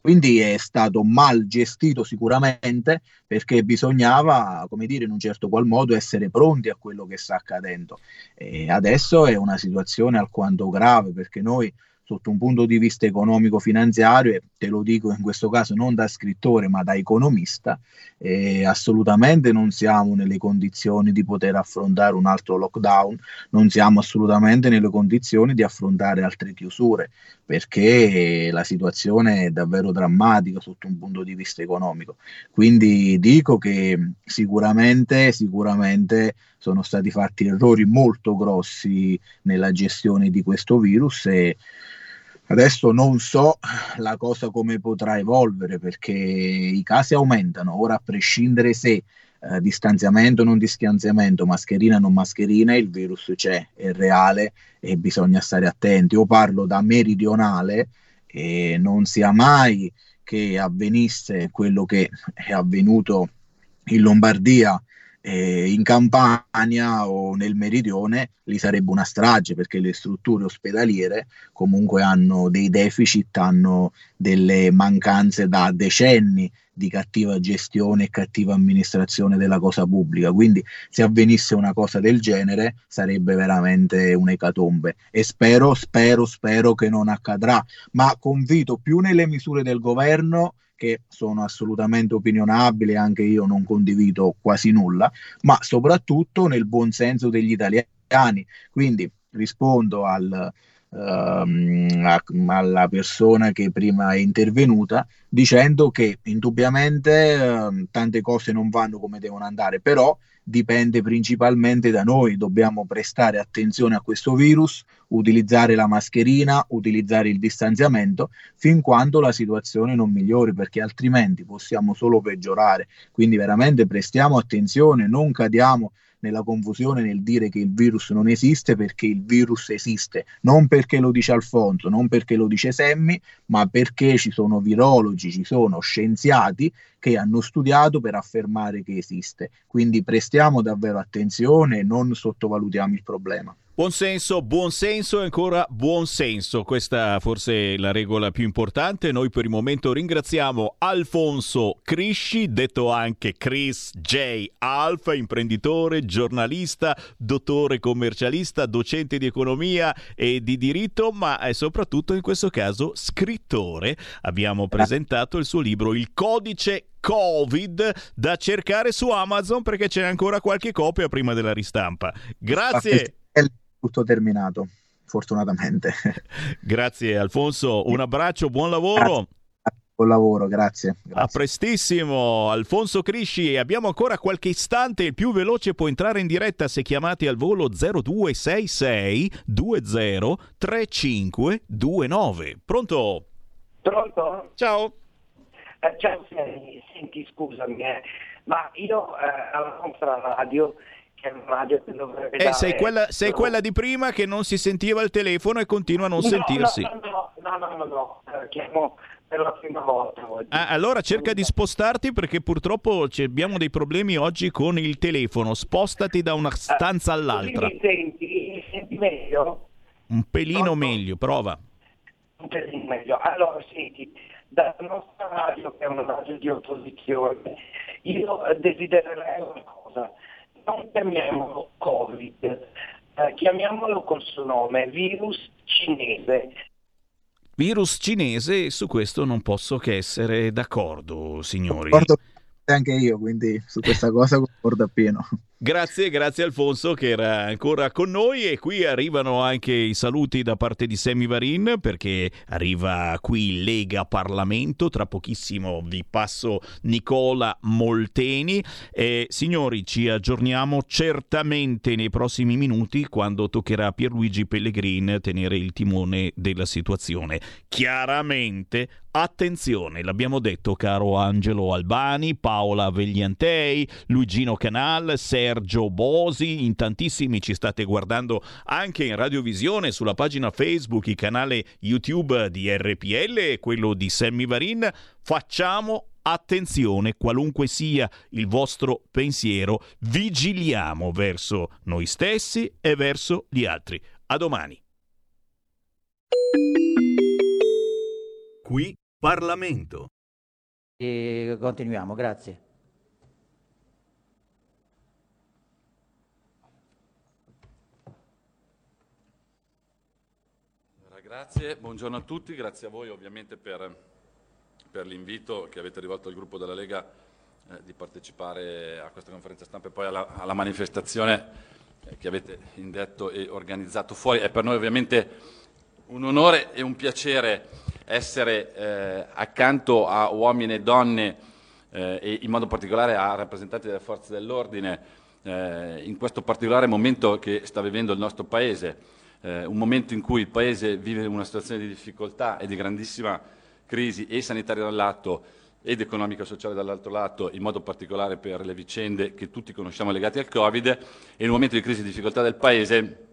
Quindi è stato mal gestito sicuramente perché bisognava, come dire, in un certo qual modo essere pronti a quello che sta accadendo. E adesso è una situazione alquanto grave perché noi sotto un punto di vista economico-finanziario, e te lo dico in questo caso non da scrittore ma da economista, eh, assolutamente non siamo nelle condizioni di poter affrontare un altro lockdown, non siamo assolutamente nelle condizioni di affrontare altre chiusure, perché la situazione è davvero drammatica sotto un punto di vista economico. Quindi dico che sicuramente, sicuramente sono stati fatti errori molto grossi nella gestione di questo virus e Adesso non so la cosa come potrà evolvere perché i casi aumentano, ora a prescindere se eh, distanziamento non distanziamento, mascherina non mascherina, il virus c'è, è reale e bisogna stare attenti. Io parlo da meridionale e non sia mai che avvenisse quello che è avvenuto in Lombardia eh, in Campania o nel meridione lì sarebbe una strage perché le strutture ospedaliere comunque hanno dei deficit, hanno delle mancanze da decenni di cattiva gestione e cattiva amministrazione della cosa pubblica. Quindi se avvenisse una cosa del genere sarebbe veramente un'ecatombe e spero, spero, spero che non accadrà, ma convito più nelle misure del governo che sono assolutamente opinionabili, anche io non condivido quasi nulla, ma soprattutto nel buon senso degli italiani. Quindi rispondo al, ehm, alla persona che prima è intervenuta dicendo che indubbiamente ehm, tante cose non vanno come devono andare, però dipende principalmente da noi, dobbiamo prestare attenzione a questo virus, utilizzare la mascherina, utilizzare il distanziamento fin quando la situazione non migliori, perché altrimenti possiamo solo peggiorare. Quindi veramente prestiamo attenzione, non cadiamo nella confusione nel dire che il virus non esiste perché il virus esiste, non perché lo dice Alfonso, non perché lo dice Semmi, ma perché ci sono virologi, ci sono scienziati che hanno studiato per affermare che esiste. Quindi prestiamo davvero attenzione e non sottovalutiamo il problema. Buon senso, buon senso e ancora buon senso. Questa forse è la regola più importante. Noi per il momento ringraziamo Alfonso Crisci, detto anche Chris J. Alfa, imprenditore, giornalista, dottore commercialista, docente di economia e di diritto, ma soprattutto in questo caso scrittore. Abbiamo presentato il suo libro Il codice Covid da cercare su Amazon perché c'è ancora qualche copia prima della ristampa. Grazie. Tutto terminato, fortunatamente. [laughs] Grazie Alfonso, un abbraccio, buon lavoro. Buon lavoro, grazie. A prestissimo, Alfonso Crisci. Abbiamo ancora qualche istante. Il più veloce può entrare in diretta se chiamati al volo 0266 20 3529. Pronto? Pronto? Ciao. Eh, ciao, senti, senti, scusami, eh, ma io eh, alla nostra radio, Eh, sei, quella, sei quella di prima che non si sentiva il telefono e continua a non No, sentirsi. No, no, no, no, no, no, eh, chiamo per la prima volta oggi. Ah, allora cerca di spostarti perché purtroppo abbiamo dei problemi oggi con il telefono. Spostati da una stanza all'altra. Mi senti, mi senti meglio? Un pelino meglio, prova. Un pelino meglio. Allora, senti, dalla nostra radio, che è una radio di opposizione, io eh, desidererei una cosa. Non chiamiamolo Covid, eh, chiamiamolo col suo nome, virus cinese. Virus cinese, su questo non posso che essere d'accordo, signori. Concordo anche io, quindi su questa cosa concordo appieno. Grazie, grazie Alfonso che era ancora con noi. E qui arrivano anche i saluti da parte di Semi Varin perché arriva qui Lega Parlamento, tra pochissimo vi passo Nicola Molteni. E signori ci aggiorniamo certamente nei prossimi minuti quando toccherà a Pierluigi Pellegrin tenere il timone della situazione. Chiaramente Attenzione, l'abbiamo detto caro Angelo Albani, Paola Vegliantei, Luigino Canal, Sergio Bosi, in tantissimi ci state guardando anche in radiovisione sulla pagina Facebook, il canale YouTube di RPL e quello di Sammy Varin. Facciamo attenzione, qualunque sia il vostro pensiero, vigiliamo verso noi stessi e verso gli altri. A domani. Qui Parlamento. E continuiamo, grazie. Allora, Grazie, buongiorno a tutti, grazie a voi ovviamente per, per l'invito che avete rivolto al gruppo della Lega eh, di partecipare a questa conferenza stampa e poi alla, alla manifestazione eh, che avete indetto e organizzato fuori. È per noi ovviamente un onore e un piacere essere eh, accanto a uomini e donne eh, e in modo particolare a rappresentanti delle forze dell'ordine eh, in questo particolare momento che sta vivendo il nostro Paese, eh, un momento in cui il Paese vive una situazione di difficoltà e di grandissima crisi e sanitaria da un lato ed economica e sociale dall'altro lato, in modo particolare per le vicende che tutti conosciamo legate al Covid, e in un momento di crisi e difficoltà del Paese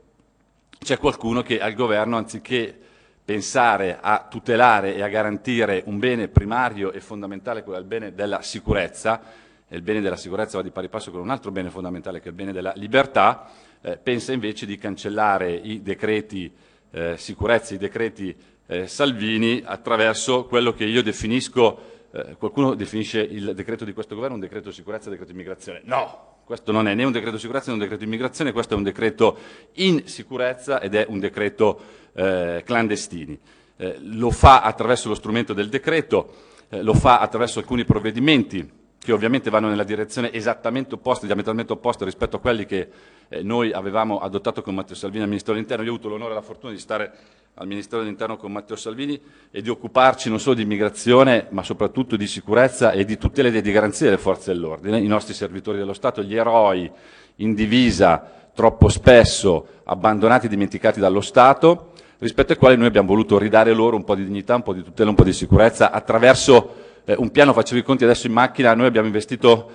c'è qualcuno che al governo, anziché pensare a tutelare e a garantire un bene primario e fondamentale, quello il bene della sicurezza, e il bene della sicurezza va di pari passo con un altro bene fondamentale che è il bene della libertà, eh, pensa invece di cancellare i decreti eh, sicurezza, i decreti eh, Salvini attraverso quello che io definisco, eh, qualcuno definisce il decreto di questo governo un decreto sicurezza e decreto immigrazione. No, questo non è né un decreto sicurezza né un decreto immigrazione, questo è un decreto in sicurezza ed è un decreto eh, clandestini. Eh, lo fa attraverso lo strumento del decreto, lo fa attraverso alcuni provvedimenti che ovviamente vanno nella direzione esattamente opposta, diametralmente opposta rispetto a quelli che eh, noi avevamo adottato con Matteo Salvini al Ministero dell'Interno. Io ho avuto l'onore e la fortuna di stare al Ministero dell'Interno con Matteo Salvini e di occuparci non solo di immigrazione, ma soprattutto di sicurezza e di tutela e di garanzia delle forze dell'ordine, i nostri servitori dello Stato, gli eroi in divisa, troppo spesso abbandonati e dimenticati dallo Stato, rispetto ai quali noi abbiamo voluto ridare loro un po' di dignità, un po' di tutela, un po' di sicurezza attraverso eh, un piano, facevo i conti adesso in macchina, noi abbiamo investito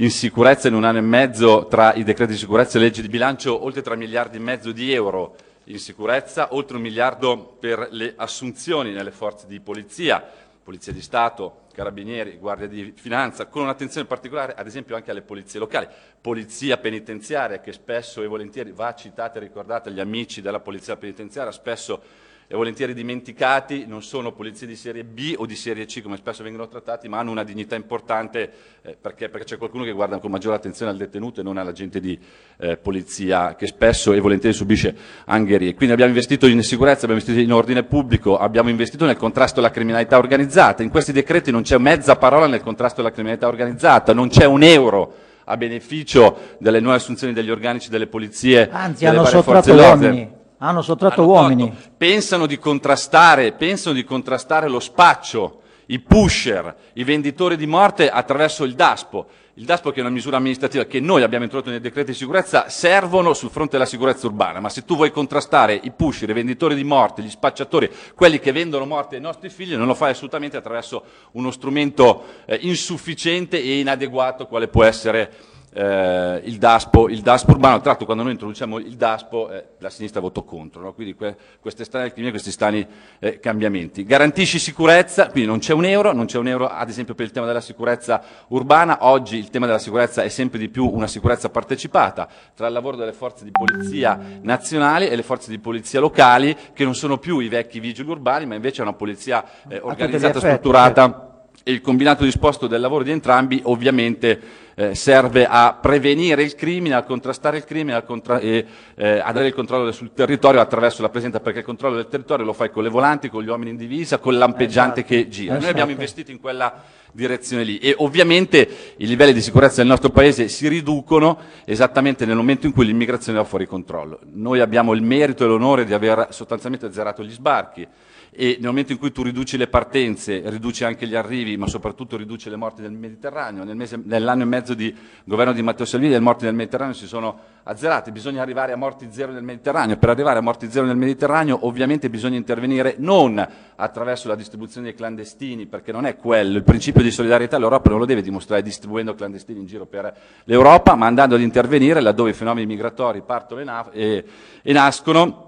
in sicurezza in un anno e mezzo tra i decreti di sicurezza e leggi di bilancio oltre 3 miliardi e mezzo di euro in sicurezza, oltre un miliardo per le assunzioni nelle forze di polizia, Polizia di Stato, Carabinieri, Guardia di Finanza, con un'attenzione particolare ad esempio anche alle polizie locali, Polizia penitenziaria che spesso e volentieri va citata e ricordata agli amici della Polizia penitenziaria, spesso e volentieri dimenticati, non sono polizie di serie B o di serie C come spesso vengono trattati, ma hanno una dignità importante eh, perché, perché, c'è qualcuno che guarda con maggiore attenzione al detenuto e non all'agente di eh, polizia che spesso e volentieri subisce angherie. Quindi abbiamo investito in sicurezza, abbiamo investito in ordine pubblico, abbiamo investito nel contrasto alla criminalità organizzata. In questi decreti non c'è mezza parola nel contrasto alla criminalità organizzata, non c'è un euro a beneficio delle nuove assunzioni degli organici delle polizie Anzi, delle hanno varie forze dell'ordine. Hanno sottratto uomini. Pensano di contrastare, pensano di contrastare lo spaccio, i pusher, i venditori di morte attraverso il DASPO. Il DASPO che è una misura amministrativa che noi abbiamo introdotto nei decreti di sicurezza servono sul fronte della sicurezza urbana, ma se tu vuoi contrastare i pusher, i venditori di morte, gli spacciatori, quelli che vendono morte ai nostri figli, non lo fai assolutamente attraverso uno strumento eh, insufficiente e inadeguato quale può essere eh, il, DASPO, il DASPO urbano, tra l'altro quando noi introduciamo il DASPO eh, la sinistra votò contro, no? quindi que- queste strane questi strani eh, cambiamenti. Garantisci sicurezza, quindi non c'è un euro, non c'è un euro ad esempio per il tema della sicurezza urbana, oggi il tema della sicurezza è sempre di più una sicurezza partecipata tra il lavoro delle forze di polizia nazionali e le forze di polizia locali che non sono più i vecchi vigili urbani ma invece è una polizia eh, organizzata, effetti, strutturata e il combinato disposto del lavoro di entrambi ovviamente eh, serve a prevenire il crimine, a contrastare il crimine a contra- e eh, a dare il controllo sul territorio attraverso la presenza, perché il controllo del territorio lo fai con le volanti, con gli uomini in divisa, col lampeggiante Esatto. che gira. Noi Esatto. abbiamo investito in quella direzione lì e ovviamente i livelli di sicurezza del nostro paese si riducono esattamente nel momento in cui l'immigrazione va fuori controllo. Noi abbiamo il merito e l'onore di aver sostanzialmente zerato gli sbarchi e nel momento in cui tu riduci le partenze, riduci anche gli arrivi, ma soprattutto riduci le morti nel Mediterraneo, nel mese- nell'anno e mezzo di governo di Matteo Salvini le morti nel Mediterraneo si sono azzerate, bisogna arrivare a morti zero nel Mediterraneo, per arrivare a morti zero nel Mediterraneo ovviamente bisogna intervenire non attraverso la distribuzione dei clandestini, perché non è quello, il principio di solidarietà. l'Europa non lo deve dimostrare distribuendo clandestini in giro per l'Europa, ma andando ad intervenire laddove i fenomeni migratori partono e, e nascono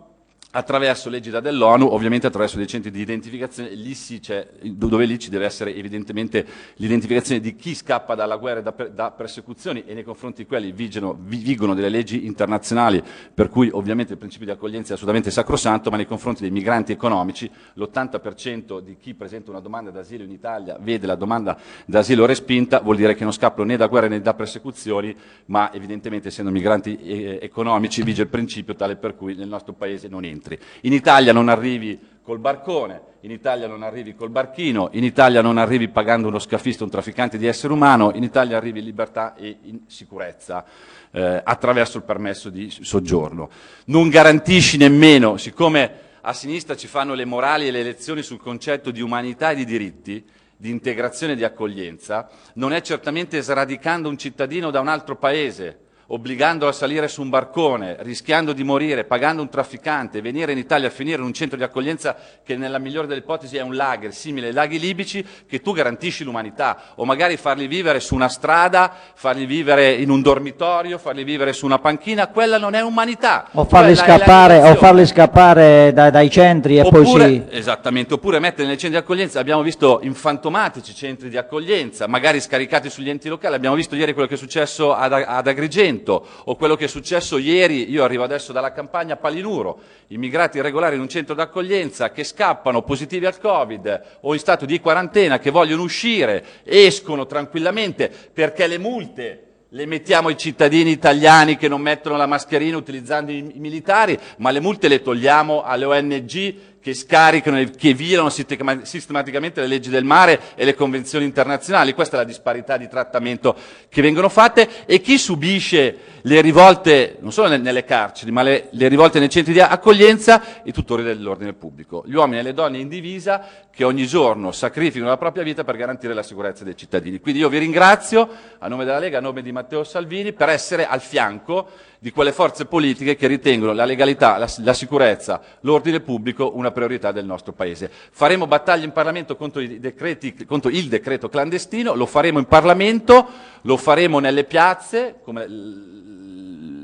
attraverso l'egida dell'ONU, ovviamente attraverso dei centri di identificazione, lì sì dove lì ci deve essere evidentemente l'identificazione di chi scappa dalla guerra e da, da persecuzioni e nei confronti di quelli vigono, vi- vigono delle leggi internazionali, per cui ovviamente il principio di accoglienza è assolutamente sacrosanto, ma nei confronti dei migranti economici l'80% di chi presenta una domanda d'asilo in Italia vede la domanda d'asilo respinta, vuol dire che non scappano né da guerre né da persecuzioni, ma evidentemente essendo migranti eh, economici vige il principio tale per cui nel nostro paese non entri. In Italia non arrivi col barcone, in Italia non arrivi col barchino, in Italia non arrivi pagando uno scafista, un trafficante di essere umano, in Italia arrivi in libertà e in sicurezza eh, attraverso il permesso di soggiorno. Non garantisci nemmeno, siccome a sinistra ci fanno le morali e le lezioni sul concetto di umanità e di diritti, di integrazione e di accoglienza, non è certamente sradicando un cittadino da un altro paese, obbligandolo a salire su un barcone, rischiando di morire, pagando un trafficante, venire in Italia a finire in un centro di accoglienza che nella migliore delle ipotesi è un lager, simile ai laghi libici, che tu garantisci l'umanità, o magari farli vivere su una strada, farli vivere in un dormitorio, farli vivere su una panchina, quella non è umanità. O farli scappare, o farli scappare da- dai centri e poi Oppure, si... Esattamente, oppure mettere nei centri di accoglienza, abbiamo visto infantomatici centri di accoglienza, magari scaricati sugli enti locali, abbiamo visto ieri quello che è successo ad, ad Agrigento, o quello che è successo ieri, io arrivo adesso dalla campagna a Palinuro, immigrati irregolari in un centro di accoglienza che scappano positivi al Covid o in stato di quarantena, che vogliono uscire, escono tranquillamente perché le multe le mettiamo ai cittadini italiani che non mettono la mascherina utilizzando i militari, ma le multe le togliamo alle ONG che scaricano e che violano sistema- sistematicamente le leggi del mare e le convenzioni internazionali. Questa è la disparità di trattamento che vengono fatte e chi subisce le rivolte, non solo nel- nelle carceri, ma le, le rivolte nei centri di accoglienza, i tutori dell'ordine pubblico, gli uomini e le donne in divisa che ogni giorno sacrificano la propria vita per garantire la sicurezza dei cittadini. Quindi io vi ringrazio a nome della Lega, a nome di Matteo Salvini, per essere al fianco di quelle forze politiche che ritengono la legalità, la, la sicurezza, l'ordine pubblico una priorità del nostro Paese. Faremo battaglie in Parlamento contro, i decreti, contro il decreto clandestino, lo faremo in Parlamento, lo faremo nelle piazze, come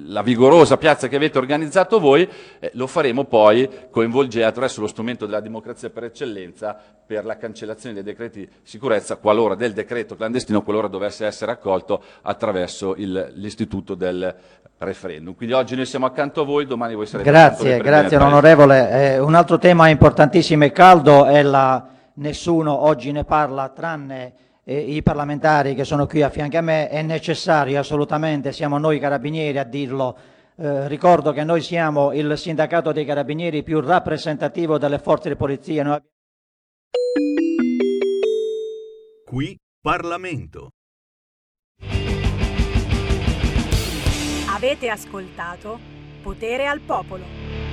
la vigorosa piazza che avete organizzato voi, eh, lo faremo poi coinvolgendo attraverso lo strumento della democrazia per eccellenza per la cancellazione dei decreti sicurezza, qualora del decreto clandestino, qualora dovesse essere accolto attraverso il- l'istituto del referendum. Quindi oggi noi siamo accanto a voi, domani voi sarete accanto Grazie, persone grazie onorevole. Eh, un altro tema importantissimo e caldo è la... Nessuno oggi ne parla tranne i parlamentari che sono qui a fianco a me. È necessario assolutamente, siamo noi carabinieri a dirlo. Eh, ricordo che noi siamo il sindacato dei carabinieri più rappresentativo delle forze di polizia. Noi Qui Parlamento. Avete ascoltato Potere al Popolo.